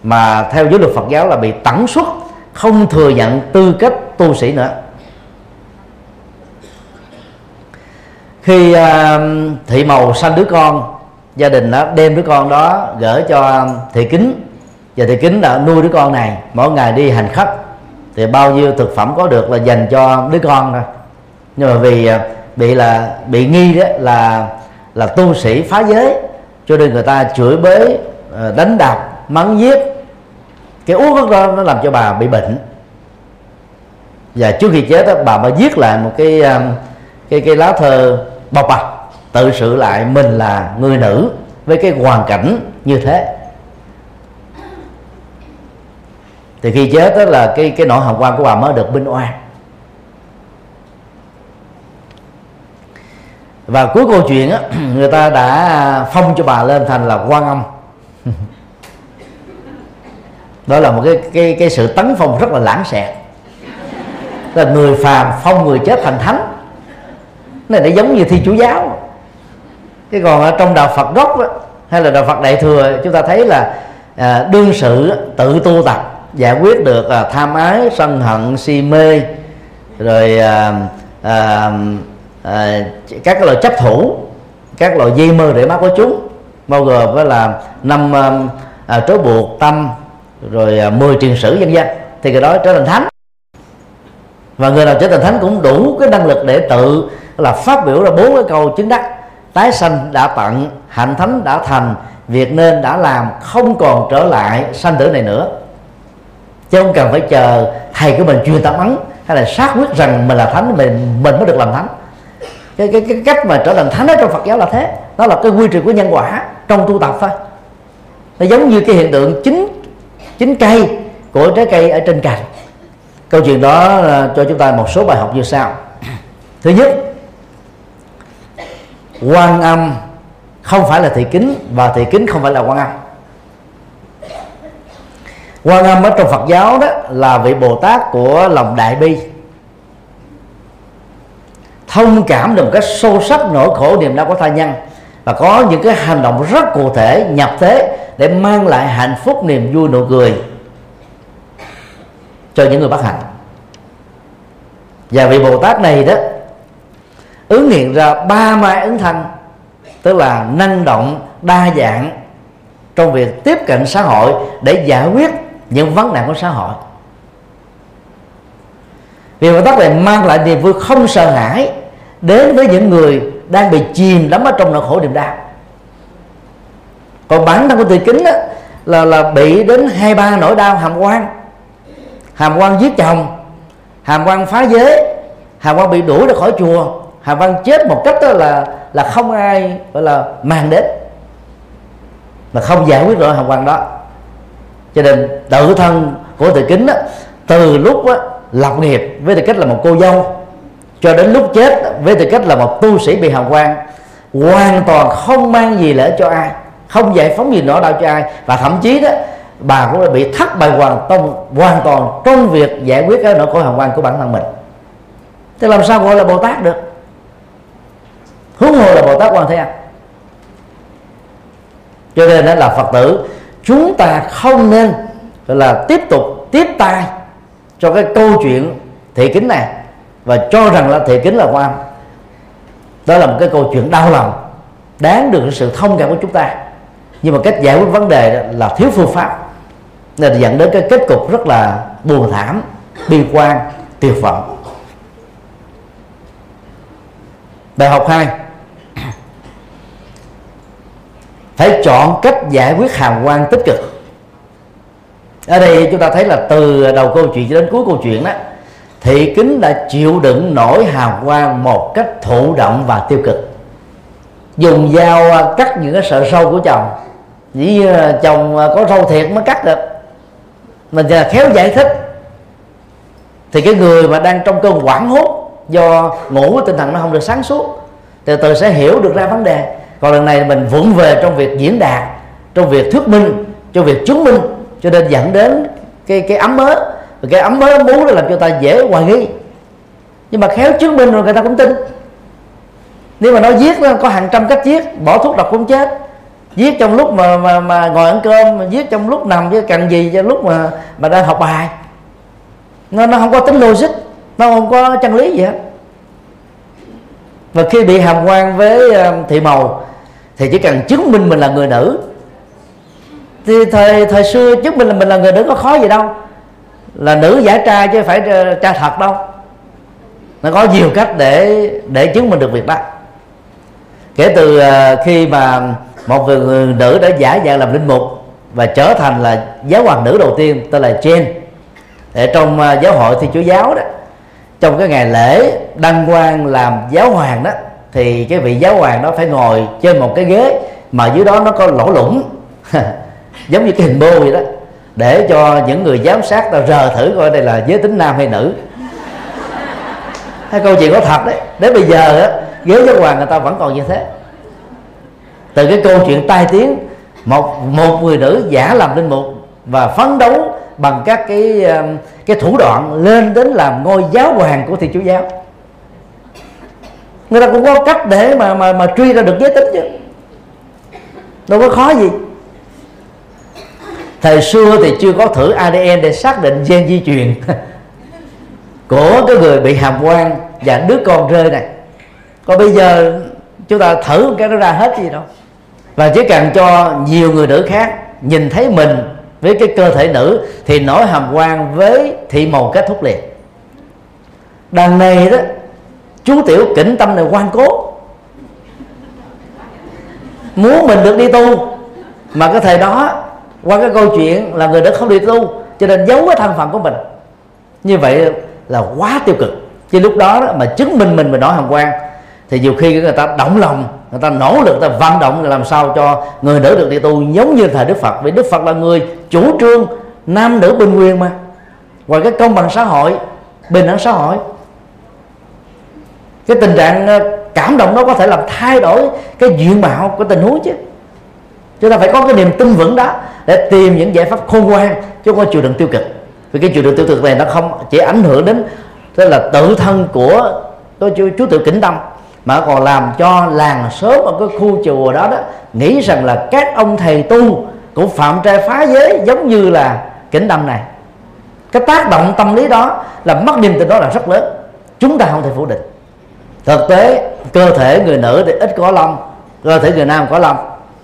mà theo giới luật Phật giáo là bị tẩn xuất không thừa nhận tư cách tu sĩ nữa. Khi uh, thị màu sanh đứa con gia đình đó đem đứa con đó gửi cho thị kính. Và thị kính đã nuôi đứa con này mỗi ngày đi hành khách thì bao nhiêu thực phẩm có được là dành cho đứa con thôi. Nhưng mà vì à, bị là bị nghi đó là là tu sĩ phá giới cho nên người ta chửi bới ờ, đánh đập mắng giết. Cái uống thuốc đó nó làm cho bà bị bệnh. Và trước khi chết đó, bà mới viết lại một cái ờ, cái cái lá thơ bộc bạch tự sự lại mình là người nữ với cái hoàn cảnh như thế. Thì khi chết đó là cái cái nỗi hồng quan của bà mới được binh oan. Và cuối câu chuyện á *clears throat* người ta đã phong cho bà lên thành là quan âm. *laughs* Đó là một cái cái cái sự tấn phong rất là lãng xẹt. Là người phàm phong người chết thành thánh. Này nó giống như thi chủ giáo. Cái còn ở trong đạo Phật gốc đó, hay là đạo Phật đại thừa chúng ta thấy là à, đương sự tự tu tập giải quyết được à, tham ái sân hận si mê rồi à, à, à, các cái loại chấp thủ các loại dây mơ để mắt của chúng bao gồm với là năm um, à, trói buộc tâm rồi à, 10 truyền sử dân dân thì cái đó trở thành thánh. Và người nào trở thành thánh cũng đủ cái năng lực để tự là phát biểu ra bốn cái câu chứng đắc. Tái sanh đã tận hạnh thánh đã thành việc nên đã làm không còn trở lại sanh tử này nữa. Chứ không cần phải chờ thầy của mình truyền tâm ấn hay là xác quyết rằng mình là thánh mình mình mới được làm thánh cái, cái, cái cách mà trở thành thánh ở trong Phật giáo là thế. Đó là cái quy trình của nhân quả trong tu tập thôi. Nó giống như cái hiện tượng chính chính cây của trái cây ở trên cành. Câu chuyện đó ờ, cho chúng ta một số bài học như sau. *clears throat* Thứ nhất quan âm không phải là thị kính và thị kính không phải là quan âm. Quan âm ở trong phật giáo đó là vị bồ tát của lòng đại bi thông cảm được một cách sâu sắc, nỗi khổ niềm đau của tha nhân. Và có những cái hành động rất cụ thể, nhập thế để mang lại hạnh phúc, niềm vui, nụ cười cho những người bất hạnh và vị bồ tát này đó, ứng hiện ra ba mai ứng thanh, tức là năng động, đa dạng trong việc tiếp cận xã hội để giải quyết những vấn nạn của xã hội. Vì bồ tát này mang lại niềm vui không sợ hãi đến với những người đang bị chìm đắm ở trong nỗi khổ niềm đau. Còn bản thân của tỳ kính đó, là là bị đến hai ba nỗi đau hàm quan. Hàm quan giết chồng hàm quan phá giới hàm quan bị đuổi ra khỏi chùa hàm quan chết một cách đó là là không ai gọi là mang đến. Mà không giải quyết được hàm quan đó. Cho nên tự thân của tự kính đó, từ lúc đó, lập nghiệp với tư cách là một cô dâu cho đến lúc chết, với tư cách là một tu sĩ bị hào quan hoàn toàn không mang gì lỡ cho ai, không giải phóng gì nỗi đau cho ai. Và thậm chí đó, bà cũng đã bị thất bại hoàn toàn hoàn toàn trong việc giải quyết cái nỗi khổ hàm quan của bản thân mình. Thế làm sao gọi là bồ tát được? Huống hồ là bồ tát quan thế âm. Cho nên đó là phật tử, chúng ta không nên là tiếp tục tiếp tay cho cái câu chuyện thị kính này và cho rằng là thị kính là quan đó là một cái câu chuyện đau lòng, đáng được sự thông cảm của chúng ta. Nhưng mà cách giải quyết vấn đề là thiếu phương pháp. Nên dẫn đến cái kết cục rất là buồn thảm, bi quan, tuyệt vọng. Bài học hai. *clears throat* Phải chọn cách giải quyết hàm quan tích cực. Ở đây chúng ta thấy là từ đầu câu chuyện cho đến cuối câu chuyện đó thị kính đã chịu đựng nổi hào quang một cách thụ động và tiêu cực. Dùng dao à, cắt những cái sợi sâu của chồng. Chỉ như chồng à, có sâu thiệt mới cắt được. Mình khéo giải thích. Thì cái người mà đang trong cơn quảng hốt do ngủ, tinh thần nó không được sáng suốt, từ từ sẽ hiểu được ra vấn đề. Còn lần này mình vững về trong việc diễn đạt, trong việc thuyết minh trong việc chứng minh, cho nên dẫn đến cái cái ấm và cái ấm mới ấm bú nó làm cho ta dễ hoài nghi. Nhưng mà khéo chứng minh rồi người ta cũng tin. Nếu mà nó giết nó có hàng trăm cách giết bỏ thuốc độc cũng chết. Giết trong lúc mà mà, mà ngồi ăn cơm giết trong lúc nằm với cần gì cho lúc mà mà đang học bài. Nó nó không có tính logic nó không có chân lý gì hết. Và khi bị hàm quan với ờ, thị màu thì chỉ cần chứng minh mình là người nữ. Thì thời thời xưa chứng minh là mình là người nữ có khó gì đâu là nữ giả trai chứ phải ờ, trai thật đâu. Nó có nhiều cách để để chứng minh được việc đó. Kể từ ờ, khi mà một người nữ đã giả dạng làm linh mục và trở thành là giáo hoàng nữ đầu tiên, tên là Jane. Ở trong ờ, giáo hội thì chúa giáo đó, trong cái ngày lễ đăng quang làm giáo hoàng đó, thì cái vị giáo hoàng đó phải ngồi trên một cái ghế mà dưới đó nó có lỗ lũng *laughs* giống như cái hình bô vậy đó để cho những người giám sát ta rờ thử coi đây là giới tính nam hay nữ. Hai câu chuyện có thật đấy. Đến bây giờ á ghế giáo hoàng người ta vẫn còn như thế. Từ cái câu chuyện tai tiếng, một một người nữ giả làm linh mục và phấn đấu bằng các cái um, cái thủ đoạn lên đến làm ngôi giáo hoàng của thiên chúa giáo. Người ta cũng có cách để mà mà mà truy ra được giới tính chứ. Đâu có khó gì thời xưa thì chưa có thử ADN để xác định gen di truyền. *laughs* Của cái người bị hàm quan và đứa con rơi này. Còn bây giờ chúng ta thử một cái nó ra hết gì đâu. Và chỉ cần cho nhiều người nữ khác nhìn thấy mình với cái cơ thể nữ thì nổi hàm quan với thị màu kết thúc liền. Đằng này đó, chú tiểu kỉnh tâm này quan cố. Muốn mình được đi tu, mà cái thời đó qua cái câu chuyện là người đã không đi tu cho nên giấu cái thân phận của mình. Như vậy là quá tiêu cực. Chứ lúc đó, đó mà chứng minh mình mà nói hàm quan thì nhiều khi người ta động lòng người ta nỗ lực người ta vận động làm sao cho người nữ được đi tu giống như thời đức phật. Vì đức phật là người chủ trương nam nữ bình quyền mà. Ngoài cái công bằng xã hội bình đẳng xã hội cái tình trạng ờ, cảm động đó có thể làm thay đổi cái diện mạo của tình huống chứ chúng ta phải có cái niềm tin vững đó để tìm những giải pháp khôn ngoan chứ không có chịu đựng tiêu cực. Vì cái chịu đựng tiêu cực này nó không chỉ ảnh hưởng đến tức là tự thân của tôi chú, chú tự kính tâm mà còn làm cho làng sớm ở cái khu chùa đó đó nghĩ rằng là các ông thầy tu cũng phạm trai phá giới giống như là kính tâm này. Cái tác động tâm lý đó là mất niềm tin đó là rất lớn. Chúng ta không thể phủ định. Thực tế cơ thể người nữ thì ít có lông cơ thể người nam có lông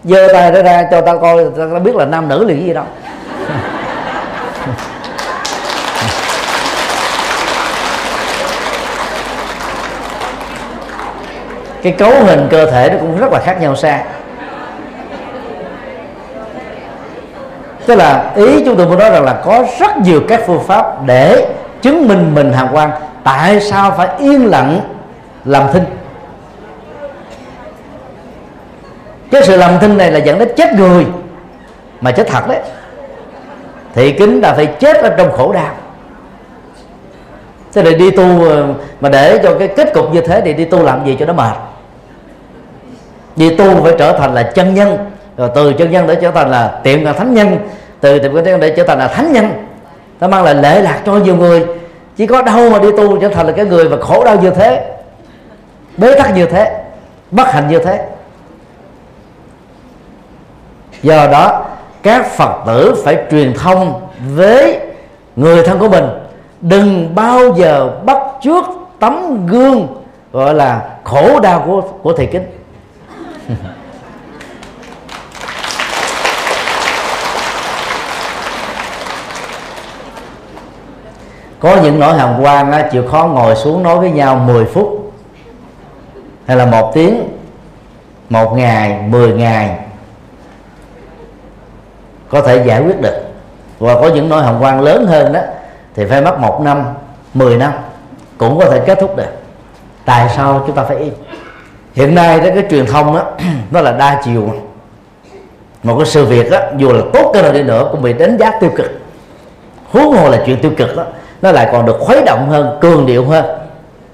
giơ tay ra ra, cho ta coi ta biết là nam nữ liền cái gì đâu cái cấu hình cơ thể nó cũng rất là khác nhau xa. Tức là ý chúng tôi muốn nói rằng là có rất nhiều các phương pháp để chứng minh mình hàm quan. Tại sao phải yên lặng làm thinh? Cái sự làm thinh này là dẫn đến chết người. Mà chết thật đấy. Thị kính là phải chết ở trong khổ đau. Thế là đi tu ờ, mà để cho cái kết cục như thế thì đi tu làm gì cho nó mệt? Đi tu phải trở thành là chân nhân. Rồi từ chân nhân để trở thành là tiệm là thánh nhân. Từ tiệm chân nhân để trở thành là thánh nhân. Nó mang lại lệ lạc cho nhiều người. Chỉ có đâu mà đi tu trở thành là cái người mà khổ đau như thế, bế tắc như thế, bất hạnh như thế do đó, các phật tử phải truyền thông với người thân của mình. Đừng bao giờ bắt trước tấm gương, gọi là khổ đau của của thầy kính. *laughs* Có những nỗi hàm quan chịu khó ngồi xuống nói với nhau 10 phút, hay là một tiếng, một ngày 10 ngày có thể giải quyết được. Và có những nỗi hồng quan lớn hơn đó thì phải mất một năm 10 năm cũng có thể kết thúc được. Tại sao chúng ta phải im? Hiện nay đó cái truyền thông đó *clears throat* nó là đa chiều. Một cái sự việc đó dù là tốt cái nào đi nữa cũng bị đánh giá tiêu cực. Huống hồ là chuyện tiêu cực đó nó lại còn được khuấy động hơn cường điệu hơn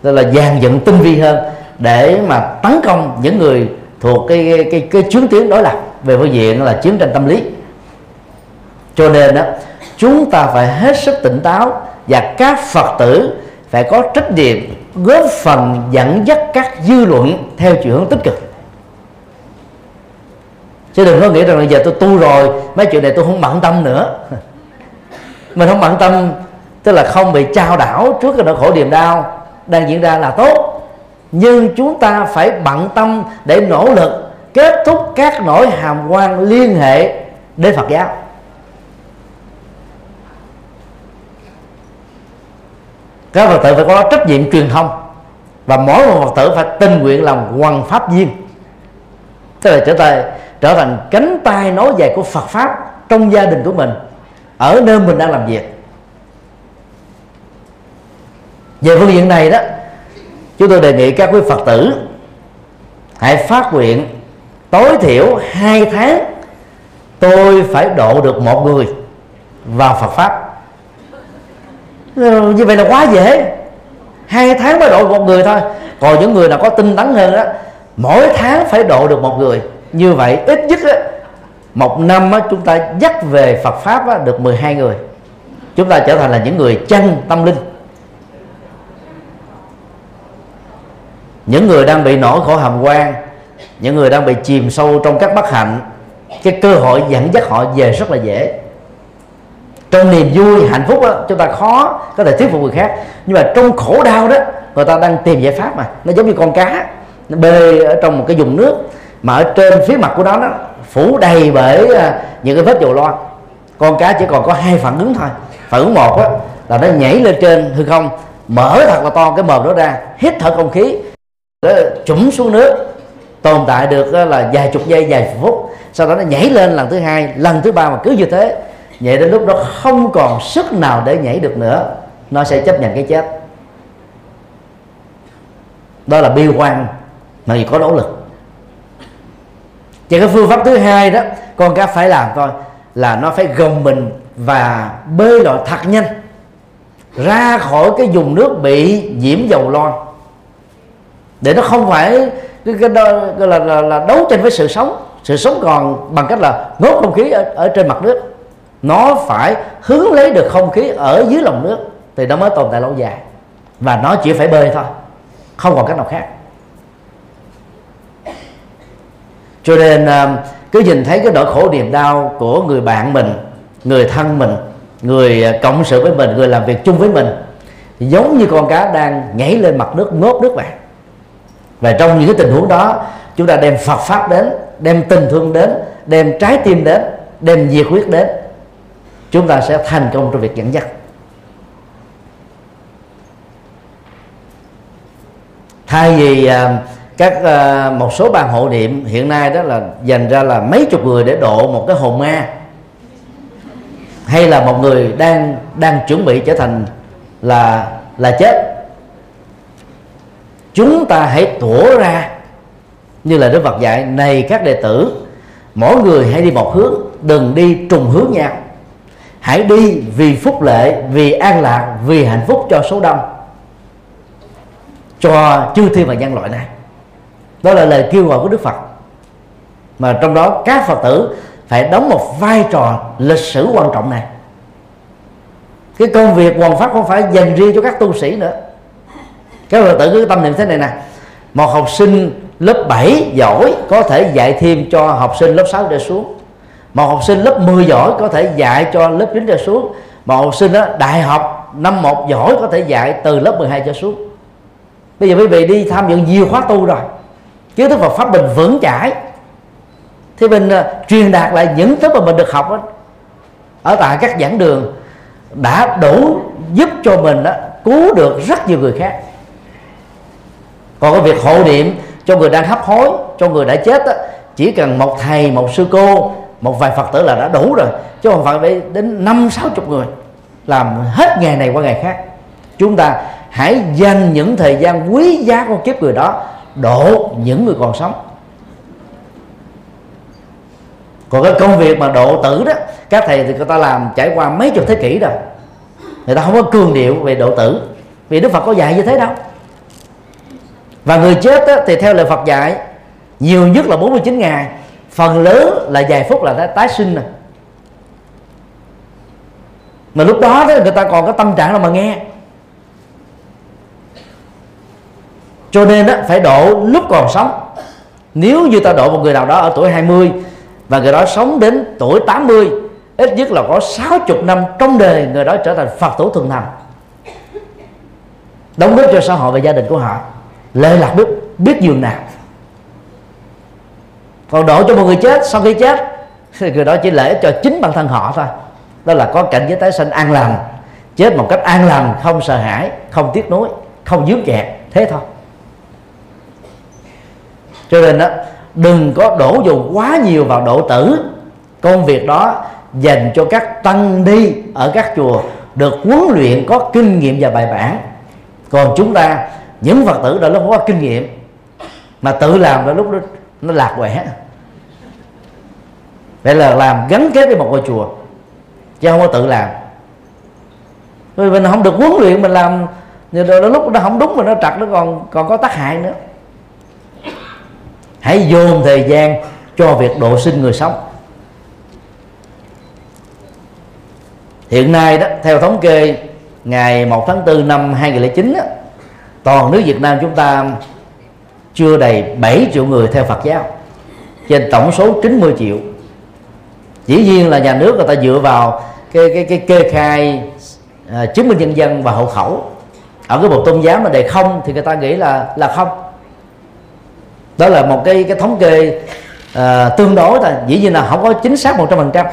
tức là dàn dựng tinh vi hơn để mà tấn công những người thuộc cái cái cái, cái chuyến tuyến đối lập. Về phương diện là chiến tranh tâm lý cho nên đó chúng ta phải hết sức tỉnh táo và các phật tử phải có trách nhiệm góp phần dẫn dắt các dư luận theo chiều hướng tích cực. Chứ đừng có nghĩ rằng là giờ tôi tu rồi, mấy chuyện này tôi không bận tâm nữa. *laughs* Mình không bận tâm, tức là không bị trao đảo trước cái nỗi khổ niềm đau đang diễn ra là tốt. Nhưng chúng ta phải bận tâm để nỗ lực kết thúc các nỗi hàm quan liên hệ đến Phật giáo. Các Phật tử phải có trách nhiệm truyền thông. Và mỗi một Phật tử phải tình nguyện làm hoàng pháp viên. Tức là trở thành trở thành cánh tay nối dài của Phật pháp trong gia đình của mình, ở nơi mình đang làm việc. Về phương diện này đó, chúng tôi đề nghị các quý phật tử hãy phát nguyện, tối thiểu hai tháng tôi phải độ được một người vào Phật pháp. Ờ, như vậy là quá dễ. Hai tháng mới độ một người thôi. Còn những người nào có tinh tấn hơn đó mỗi tháng phải độ được một người. Như vậy ít nhất đó, một năm đó, chúng ta dắt về Phật pháp đó, được 12 người. Chúng ta trở thành là những người chân tâm linh. Những người đang bị nổi khổ hàm quan những người đang bị chìm sâu trong các bất hạnh cái cơ hội dẫn dắt họ về rất là dễ trong niềm vui hạnh phúc đó, chúng ta khó có thể thuyết phục người khác. Nhưng mà trong khổ đau đó người ta đang tìm giải pháp mà. Nó giống như con cá nó bơi ở trong một cái vùng nước mà ở trên phía mặt của nó đó phủ đầy bởi à, những cái vết dầu loang con cá chỉ còn có hai phản ứng thôi. Phản ứng một đó, là nó nhảy lên trên hư không mở thật là to cái mồm đó ra hít thở không khí nó trũng xuống nước. Tồn tại được là vài chục giây vài phút. Sau đó nó nhảy lên lần thứ hai lần thứ ba mà cứ như thế nhảy đến lúc đó không còn sức nào để nhảy được nữa nó sẽ chấp nhận cái chết. Đó là bi quan mà vì có nỗ lực. Và cái phương pháp thứ hai đó con cá phải làm thôi là nó phải gồng mình và bơi lội thật nhanh ra khỏi cái vùng nước bị nhiễm dầu loan để nó không phải cái, cái đó, là, là, là đấu tranh với sự sống. Sự sống còn bằng cách là ngốt không khí ở, ở trên mặt nước nó phải hướng lấy được không khí ở dưới lòng nước. Thì nó mới tồn tại lâu dài. Và nó chỉ phải bơi thôi, không còn cách nào khác. Cho nên à, cứ nhìn thấy cái nỗi khổ niềm đau của người bạn mình, người thân mình, người à, cộng sự với mình, người làm việc chung với mình giống như con cá đang nhảy lên mặt nước ngốt nước bạn. Và trong những cái tình huống đó, chúng ta đem Phật pháp đến, đem tình thương đến, đem trái tim đến, đem nhiệt huyết đến chúng ta sẽ thành công trong việc dẫn dắt. Thay vì à, các à, một số ban hộ niệm hiện nay đó là dành ra là mấy chục người để độ một cái hồn ma, hay là một người đang đang chuẩn bị trở thành là là chết, chúng ta hãy tủa ra như là Đức Phật dạy, này các đệ tử, mỗi người hãy đi một hướng, đừng đi trùng hướng nhau hãy đi vì phúc lệ, vì an lạc, vì hạnh phúc cho số đông. Cho chư thiên và nhân loại này. Đó là lời kêu gọi của Đức Phật. Mà trong đó các Phật tử phải đóng một vai trò lịch sử quan trọng này. Cái công việc hoàn pháp không phải dành riêng cho các tu sĩ nữa. Các Phật tử cứ tâm niệm thế này nè. Một học sinh lớp 7 giỏi có thể dạy thêm cho học sinh lớp 6 trở xuống một học sinh lớp 10 giỏi có thể dạy cho lớp 9 trở xuống. Mà học sinh đó, đại học năm một giỏi có thể dạy từ lớp 12 trở xuống. Bây giờ quý vị đi tham dự nhiều khóa tu rồi. Kiến thức Phật pháp mình vững chãi. Thì mình uh, truyền đạt lại những thứ mà mình được học đó, ở tại các giảng đường đã đủ giúp cho mình đó, cứu được rất nhiều người khác. Còn cái việc hộ niệm cho người đang hấp hối cho người đã chết đó, chỉ cần một thầy một sư cô một vài phật tử là đã đủ rồi chứ không phải đến năm sáu chục người làm hết ngày này qua ngày khác. Chúng ta hãy dành những thời gian quý giá của kiếp người đó độ những người còn sống. Còn cái công việc mà độ tử đó các thầy thì người ta làm trải qua mấy chục thế kỷ rồi. Người ta không có cường điệu về độ tử vì đức phật có dạy như thế đâu. Và người chết đó, thì theo lời phật dạy nhiều nhất là 49 ngày phần lớn là vài phút là đã tái sinh rồi mà lúc đó, đó người ta còn có tâm trạng nào mà nghe. Cho nên đó, phải độ lúc còn sống. Nếu như ta độ một người nào đó ở tuổi 20 và người đó sống đến tuổi 80 ít nhất là có 60 năm trong đời người đó trở thành Phật tử thường thành. Đóng góp cho xã hội và gia đình của họ. Lệ lạc biết biết dường nào còn đổ cho một người chết sau khi chết thì người đó chỉ lễ cho chính bản thân họ thôi. Đó là có cảnh giới tái sinh an lành. Chết một cách an lành không sợ hãi không tiếc nuối không dướng kẹt thế thôi. Cho nên đó đừng có đổ dồn quá nhiều vào độ tử. Công việc đó dành cho các tăng đi ở các chùa được huấn luyện có kinh nghiệm và bài bản. Còn chúng ta những phật tử đã lúc có kinh nghiệm mà tự làm đã lúc đó, nó lạc quẻ. Vậy là làm gắn kết với một ngôi chùa chứ không có tự làm. Vì mình không được huấn luyện mình làm như đôi lúc nó không đúng mà nó trật nó còn còn có tác hại nữa. Hãy dồn thời gian cho việc độ sinh người sống. Hiện nay đó theo thống kê ngày 1 tháng 4 năm 2009 đó, toàn nước Việt Nam chúng ta chưa đầy 7 triệu người theo Phật giáo. Trên tổng số 90 triệu. Dĩ nhiên là nhà nước người ta dựa vào cái cái cái kê khai à, chứng minh nhân dân và hộ khẩu. Ở cái bộ tôn giáo mà đề không thì người ta nghĩ là là không. Đó là một cái cái thống kê à, tương đối thôi. Dĩ nhiên là không có chính xác một trăm phần trăm.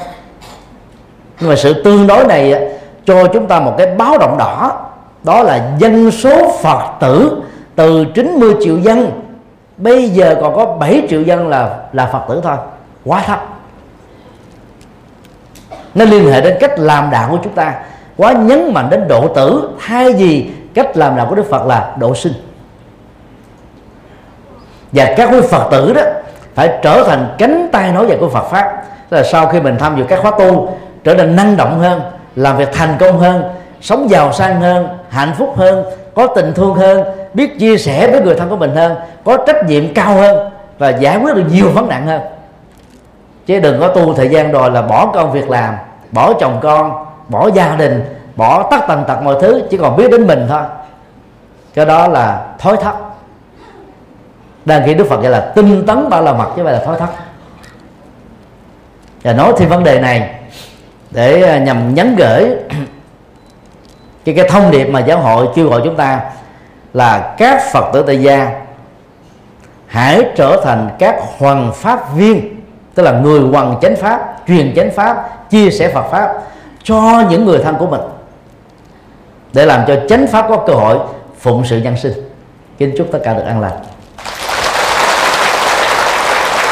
Nhưng mà sự tương đối này cho chúng ta một cái báo động đỏ. Đó là dân số Phật tử từ 90 triệu dân bây giờ còn có 7 triệu dân là là Phật tử thôi. Quá thấp. Nó liên hệ đến cách làm đạo của chúng ta. Quá nhấn mạnh đến độ tử. Thay vì cách làm đạo của Đức Phật là độ sinh. Và các quý Phật tử đó phải trở thành cánh tay nói dài của Phật pháp. Là sau khi mình tham dự các khóa tu, trở nên năng động hơn, làm việc thành công hơn, sống giàu sang hơn, hạnh phúc hơn có tình thương hơn, biết chia sẻ với người thân của mình hơn, có trách nhiệm cao hơn và giải quyết được nhiều vấn nạn hơn. Chứ đừng có tu thời gian rồi là bỏ công việc làm, bỏ chồng con, bỏ gia đình, bỏ tất tần tật mọi thứ, chỉ còn biết đến mình thôi. Cái đó là thói thất. Đang khi đức phật gọi là tinh tấn bao la mặt chứ vậy là thói thất. Và nói thêm vấn đề này để à, nhằm nhắn gửi cái cái thông điệp mà giáo hội kêu gọi chúng ta là các phật tử tại gia hãy trở thành các hoàng pháp viên, tức là người hoàng chánh pháp, truyền chánh pháp, chia sẻ phật pháp cho những người thân của mình, để làm cho chánh pháp có cơ hội phụng sự nhân sinh. Kính chúc tất cả được an lành.